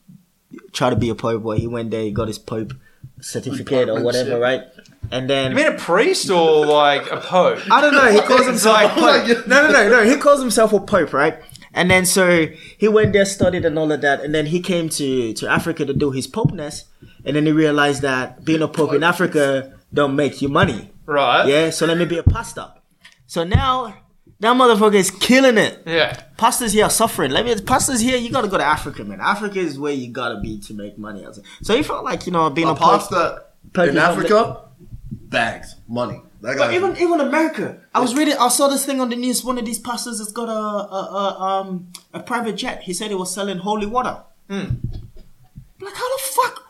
tried to be a pope. Well, he went there, he got his pope certificate or whatever, Departmentship. right? And then you mean a priest or like a pope? I don't know. He calls himself [LAUGHS] like- a pope. No, no, no, no. He calls himself a pope, right? And then so he went there, studied and all of that, and then he came to to Africa to do his popeness, and then he realized that being a pope in Africa don't make you money. Right. Yeah, so let me be a pastor. So now that motherfucker is killing it. Yeah. Pastors here are suffering. Let me pastors here, you gotta go to Africa, man. Africa is where you gotta be to make money. So he felt like, you know, being A a pope. pastor pope in Africa, bags, money. That But even even America, I was reading. I saw this thing on the news. One of these pastors has got a a, a um a private jet. He said he was selling holy water. Like how the fuck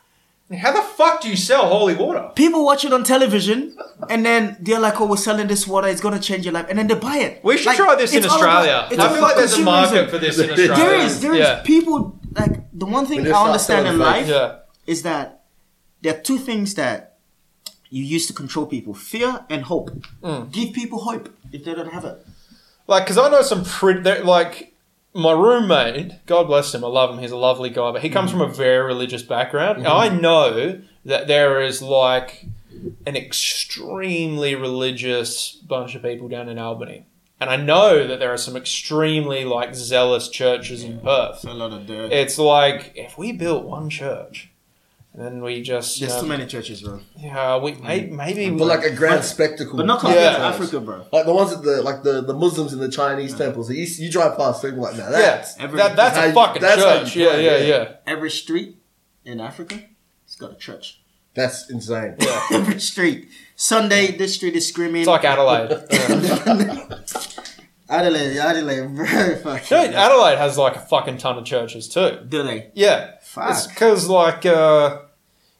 How the fuck do you sell holy water? people watch it on television and then they're like, "Oh, we're selling this water. It's gonna change your life," and then they buy it. We should Like, try this in Australia. about- it's I feel like there's a consumerism. market for this in Australia. There is, there is yeah. people like the one thing I understand in life. Yeah. is that there are two things that you use to control people: fear and hope. Mm. Give people hope if they don't have it. Like, because I know some pretty, they're, like, my roommate, God bless him, I love him, he's a lovely guy, but he comes from a very religious background. I know that there is, like, an extremely religious bunch of people down in Albany. And I know that there are some extremely, like, zealous churches in Perth. a lot of dirt. It's like, if we built one church, and then we just, There's know, too um, many churches, bro. yeah, we, may, mm. maybe, but like a grand But- spectacle. But not compared Yeah. to Africa, bro. Like the ones that the like the, the Muslims in the Chinese temples. You, you drive past people like that. yeah, That's, Every- that, that's how a you- fucking that's church. Yeah, yeah, yeah. yeah. Every street in Africa, it's got a church. that's insane. Yeah. [LAUGHS] Every street. Sunday, this street is screaming. It's like Adelaide. [LAUGHS] [LAUGHS] Yeah. Adelaide, Adelaide, very fucking. Dude, Adelaide has like a fucking ton of churches too. Do they? Yeah, Fuck. it's because like uh,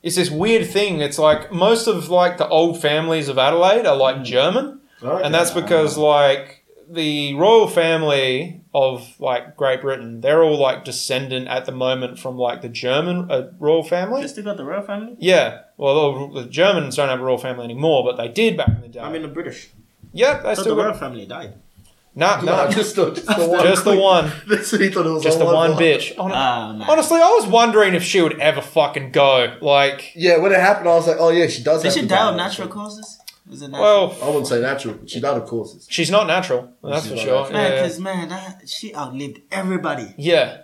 it's this weird thing. It's like most of like the old families of Adelaide are Mm. like German, and that's because like the royal family of like Great Britain, they're all like descendant at the moment from like the German uh, royal family. They still got the royal family? Yeah, well, the the Germans don't have a royal family anymore, but they did back in the day. I mean, the British. yeah, they I thought still the royal got family died. No, No, no, just the, just the one. just the one, [LAUGHS] That's what he thought it was. just the all one bitch. Hon- Ah, man. Honestly, I was wondering if she would ever fucking go. Like, Yeah, when it happened, I was like, oh yeah, she does. Did have she to die of die. natural causes? Was it natural? well, I wouldn't say natural. She died of causes. she's not natural. That's She's for sure. natural. man, Yeah. because man, that, she outlived everybody. yeah.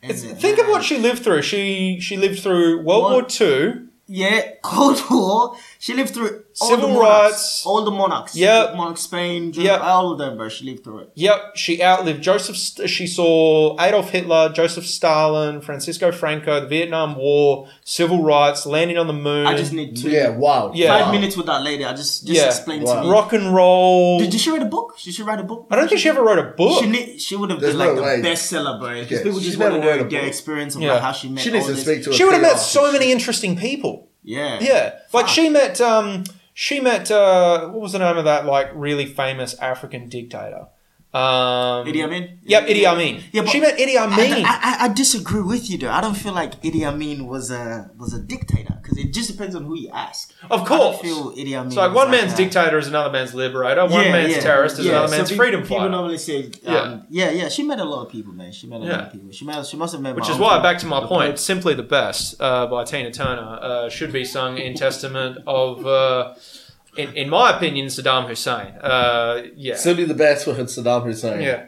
And It's, then, think of what she lived through. She she lived through World What? War Two. Yeah, [LAUGHS] Cold War. She lived through all Civil the monarchs, rights. all the monarchs. Yep. monarch Spain, Yep. all of them, bro. She lived through it. Yep, she outlived Joseph. St- She saw Adolf Hitler, Joseph Stalin, Francisco Franco, the Vietnam War, civil rights, landing on the moon. I just need to Yeah, wow. Yeah. five wow. minutes with that lady. I just just Yeah. explain Wow. to me. rock and roll. Did, did she write a book? Did she write a book? I don't think she ever wrote a book. She need, she would have There's been like no the bestseller, bro. Because Yeah, people she just want to wrote know a their book. experience of Yeah. like how she met She needs all to this. speak to she would have met so many interesting people. Yeah, Yeah, like Fuck. she met. Um, she met. Uh, what was the name of that like really famous African dictator? Um, Idi Amin. Yep, Idi Amin. Yeah, but she met Idi Amin. I, I, I disagree with you, though. I don't feel like Idi Amin was a was a dictator because it just depends on who you ask. of I course. don't feel Idi Amin. It's like one man's a- dictator is another man's liberator. One Yeah, man's yeah. terrorist is Yeah, another man's pe- freedom People fighter. normally say, um, yeah, yeah. She met a lot of people, man. She met a lot of people. She met, she must have met. Which is why, back to my point. "Simply the Best" uh, by Tina Turner uh, should be sung in testament of, uh, in, in my opinion, Saddam Hussein. Uh, yeah, Simply the best for Saddam Hussein. yeah.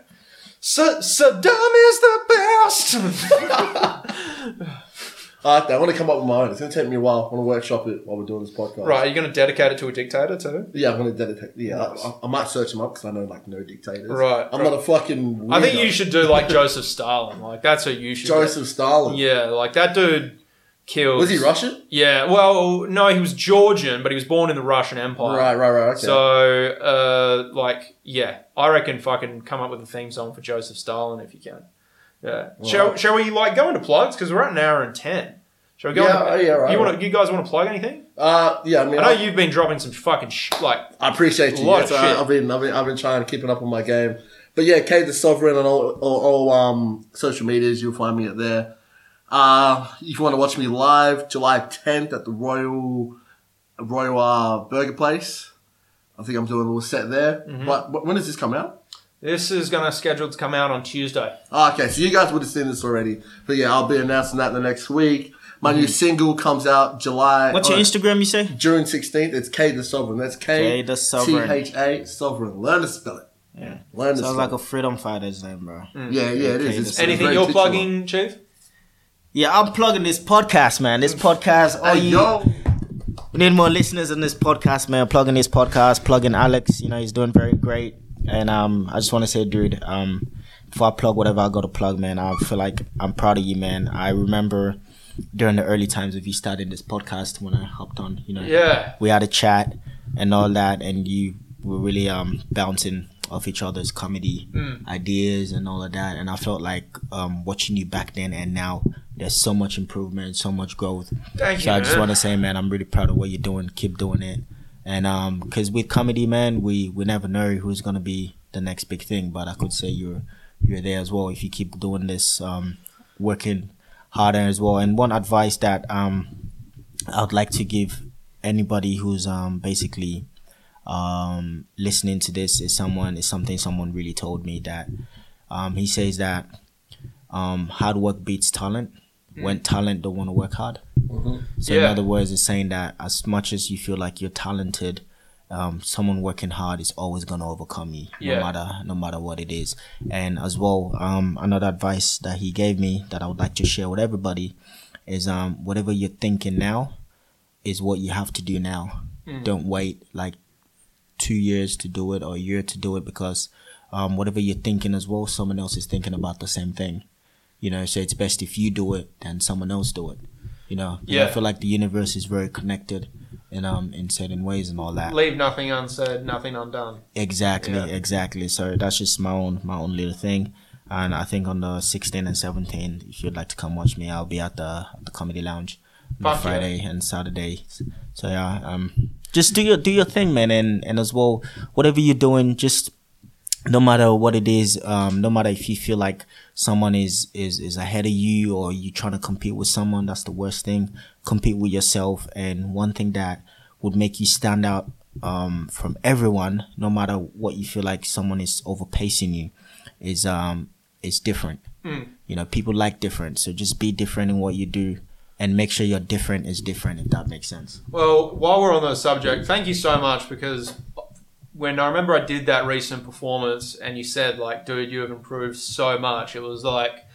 Sa- Saddam is the best. [LAUGHS] I. I want to come up with my own. It's going to take me a while. I want to workshop it while we're doing this podcast. right, are you going to dedicate it to a dictator too? Yeah, I'm going to dedicate. Yeah, Nice. I, I might search him up because I know like no dictators. Right, I'm right. not a fucking. I think you should do like Joseph Stalin. Like that's who you should. do. Joseph Stalin. Yeah, like that dude killed. Was he Russian? Yeah. Well, no, he was Georgian, but he was born in the Russian Empire. Right, right, right. Okay. So, uh, like, yeah, I reckon fucking come up with a theme song for Joseph Stalin if you can. Yeah. Shall, Right. shall we like go into plugs because we're at an hour and ten. Shall we go? Yeah, into, oh, yeah, right, You want right. to? You guys want to plug anything? uh, yeah, I mean, I know I, you've been dropping some fucking sh- like. I appreciate you. Lot Yes, of I. I've been, I've been, I've been trying to keep it up on my game. But yeah, K tha Sovereign on all, all, all um, social medias. You'll find me at there. Uh, if you want to watch me live, July 10th at the Royal Royal uh, Burger Place. I think I'm doing a little set there. Mm-hmm. But, but when does this come out? This is gonna scheduled to come out on Tuesday. Oh, okay, so you guys would have seen this already. But yeah, I'll be announcing that in the next week. My new single comes out July. Mm-hmm. What's your uh, Instagram? You say? June 16th. It's K tha Sovereign. That's K K tha Sovereign. T H A Sovereign. Learn to spell it. Yeah. Learn to Sounds spell like it. a freedom fighter's name, bro. Yeah, yeah, it K is. It's Anything you're titular. plugging, Chief? Yeah, I'm plugging this podcast, man. This podcast, all Hey, you yo. we need more listeners on this podcast, man. Plugging this podcast, plugging Alex. You know, he's doing very great. And um, I just want to say, dude, um, before I plug whatever I got to plug, man, I feel like I'm proud of you, man. I remember during the early times of you starting this podcast when I hopped on, you know, Yeah. we had a chat and all that, and you were really um bouncing off each other's comedy Mm. ideas and all of that. And I felt like um watching you back then and now, there's so much improvement, so much growth. Thank So you. I just want to say, man, I'm really proud of what you're doing. Keep doing it, and um, because with comedy, man, we we never know who's gonna be the next big thing. But I could say you're you're there as well if you keep doing this, um, working harder as well. And one advice that um, I would like to give anybody who's um basically um listening to this is someone is something someone really told me that um he says that um hard work beats talent when talent don't want to work hard so in other words, it's saying that as much as you feel like you're talented, um, someone working hard is always gonna overcome you, Yeah. no matter no matter what it is. And as well, um, another advice that he gave me that I would like to share with everybody is um, whatever you're thinking now is what you have to do now. Mm. Don't wait like two years to do it or a year to do it because um, whatever you're thinking as well, someone else is thinking about the same thing. You know, so it's best if you do it than someone else do it. You know, And Yeah. I feel like the universe is very connected in um in certain ways and all that. Leave nothing unsaid, nothing undone. Exactly, Yeah. exactly. So that's just my own my own little thing. And I think on the 16th and 17th, if you'd like to come watch me, I'll be at the at the comedy lounge on Fuck yeah. Friday and Saturday. So yeah, um, just do your do your thing, man, and and as well, whatever you're doing, just no matter what it is, um, no matter if you feel like someone is is is ahead of you or you're trying to compete with someone, that's the worst thing. Compete with yourself, and one thing that would make you stand out um, from everyone, no matter what you feel like someone is overpacing you, is um is different. Mm. You know, people like different, so just be different in what you do, and make sure you're different is different. If that makes sense. Well, while we're on the subject, thank you so much because when I remember I did that recent performance and you said like, dude, you have improved so much. It was like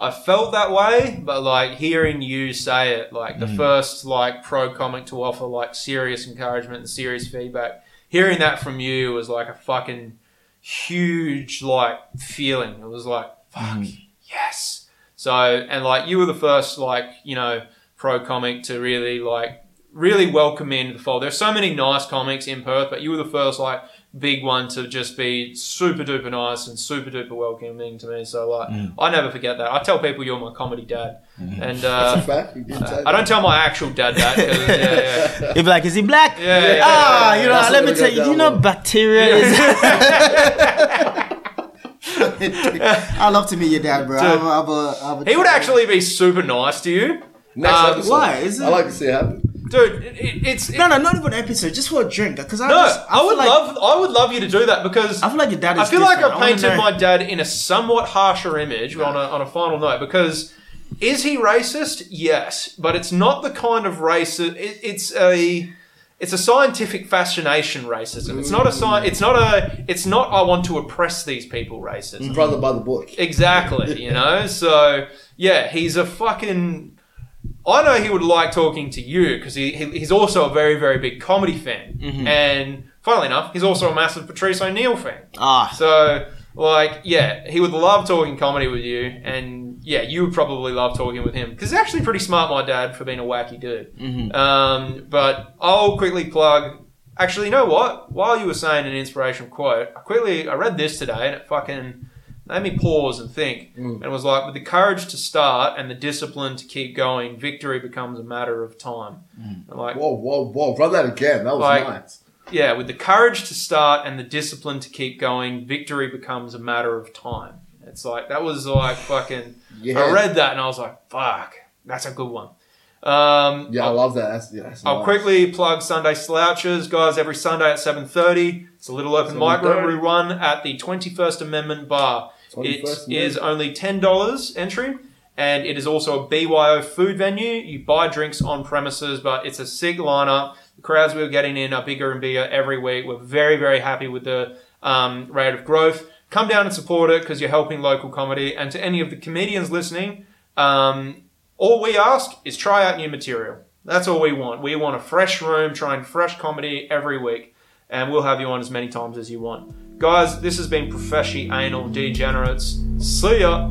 I felt that way, but like hearing you say it, like the mm. first like pro comic to offer like serious encouragement and serious feedback, hearing that from you was like a fucking huge like feeling. It was like fuck mm. yes. So and like you were the first like you know pro comic to really like really welcome me into the fold. There's so many nice comics in Perth, but you were the first like big one to just be super duper nice and super duper welcoming to me. So like I never forget that. I tell people you're my comedy dad, and [LAUGHS] That's uh, a fact. You did I don't tell my actual dad that. yeah, yeah. [LAUGHS] You'd be like, is he black? Yeah, yeah, yeah, ah, yeah, you know, That's let me tell you, do you know with. bacteria [LAUGHS] is. I love to meet your dad, bro. I'm, I'm a, I'm a He would actually be super nice to you, Next Um, episode. why? Is it- I like to see it happen. Dude. It, it- it's No, no, not even an episode, just for a drink. Because I no. just, I, feel would like, love. I would love you to do that because I feel like your dad is. I feel like different. I wanna painted know- my dad in a somewhat harsher image on a, on a final note because is he racist? Yes, but it's not the kind of racist. It, it's a it's a scientific fascination racism. It's not a sci- It's not a. It's not. I want to oppress these people. Racism. Brother by the book. Exactly. [LAUGHS] You know. So yeah, he's a fucking. I know he would like talking to you because he, he he's also a very very big comedy fan, and funnily enough, he's also a massive Patrice O'Neal fan. Ah, So, like, yeah, he would love talking comedy with you, and yeah, you would probably love talking with him because he's actually pretty smart, my dad, for being a wacky dude. Um, but I'll quickly plug. Actually, you know what? While you were saying an inspirational quote, I quickly I read this today, and it fucking made me pause and think. Mm. And it was like, with the courage to start and the discipline to keep going, victory becomes a matter of time. And like, Whoa, whoa, whoa. Run that again. That was Like- nice. yeah, with the courage to start and the discipline to keep going, victory becomes a matter of time. It's like that was like fucking. Yeah. I read that and I was like, "Fuck, that's a good one." Um, Yeah, I I'll, love that. That's, yeah, that's I'll nice. quickly plug Sunday Slouchers, guys. Every Sunday at seven thirty, it's a little open mic 7:30. we run at the Twenty First Amendment Bar. It 21st is only ten dollars entry, and it is also a BYO food venue. You buy drinks on premises, but it's a sig lineup. The crowds we're getting in are bigger and bigger every week. We're very, very happy with the um, rate of growth. Come down and support it because you're helping local comedy. And to any of the comedians listening, um, all we ask is try out new material. That's all we want. We want a fresh room, trying fresh comedy every week, and we'll have you on as many times as you want. Guys, this has been Professional Anal Degenerates. See ya!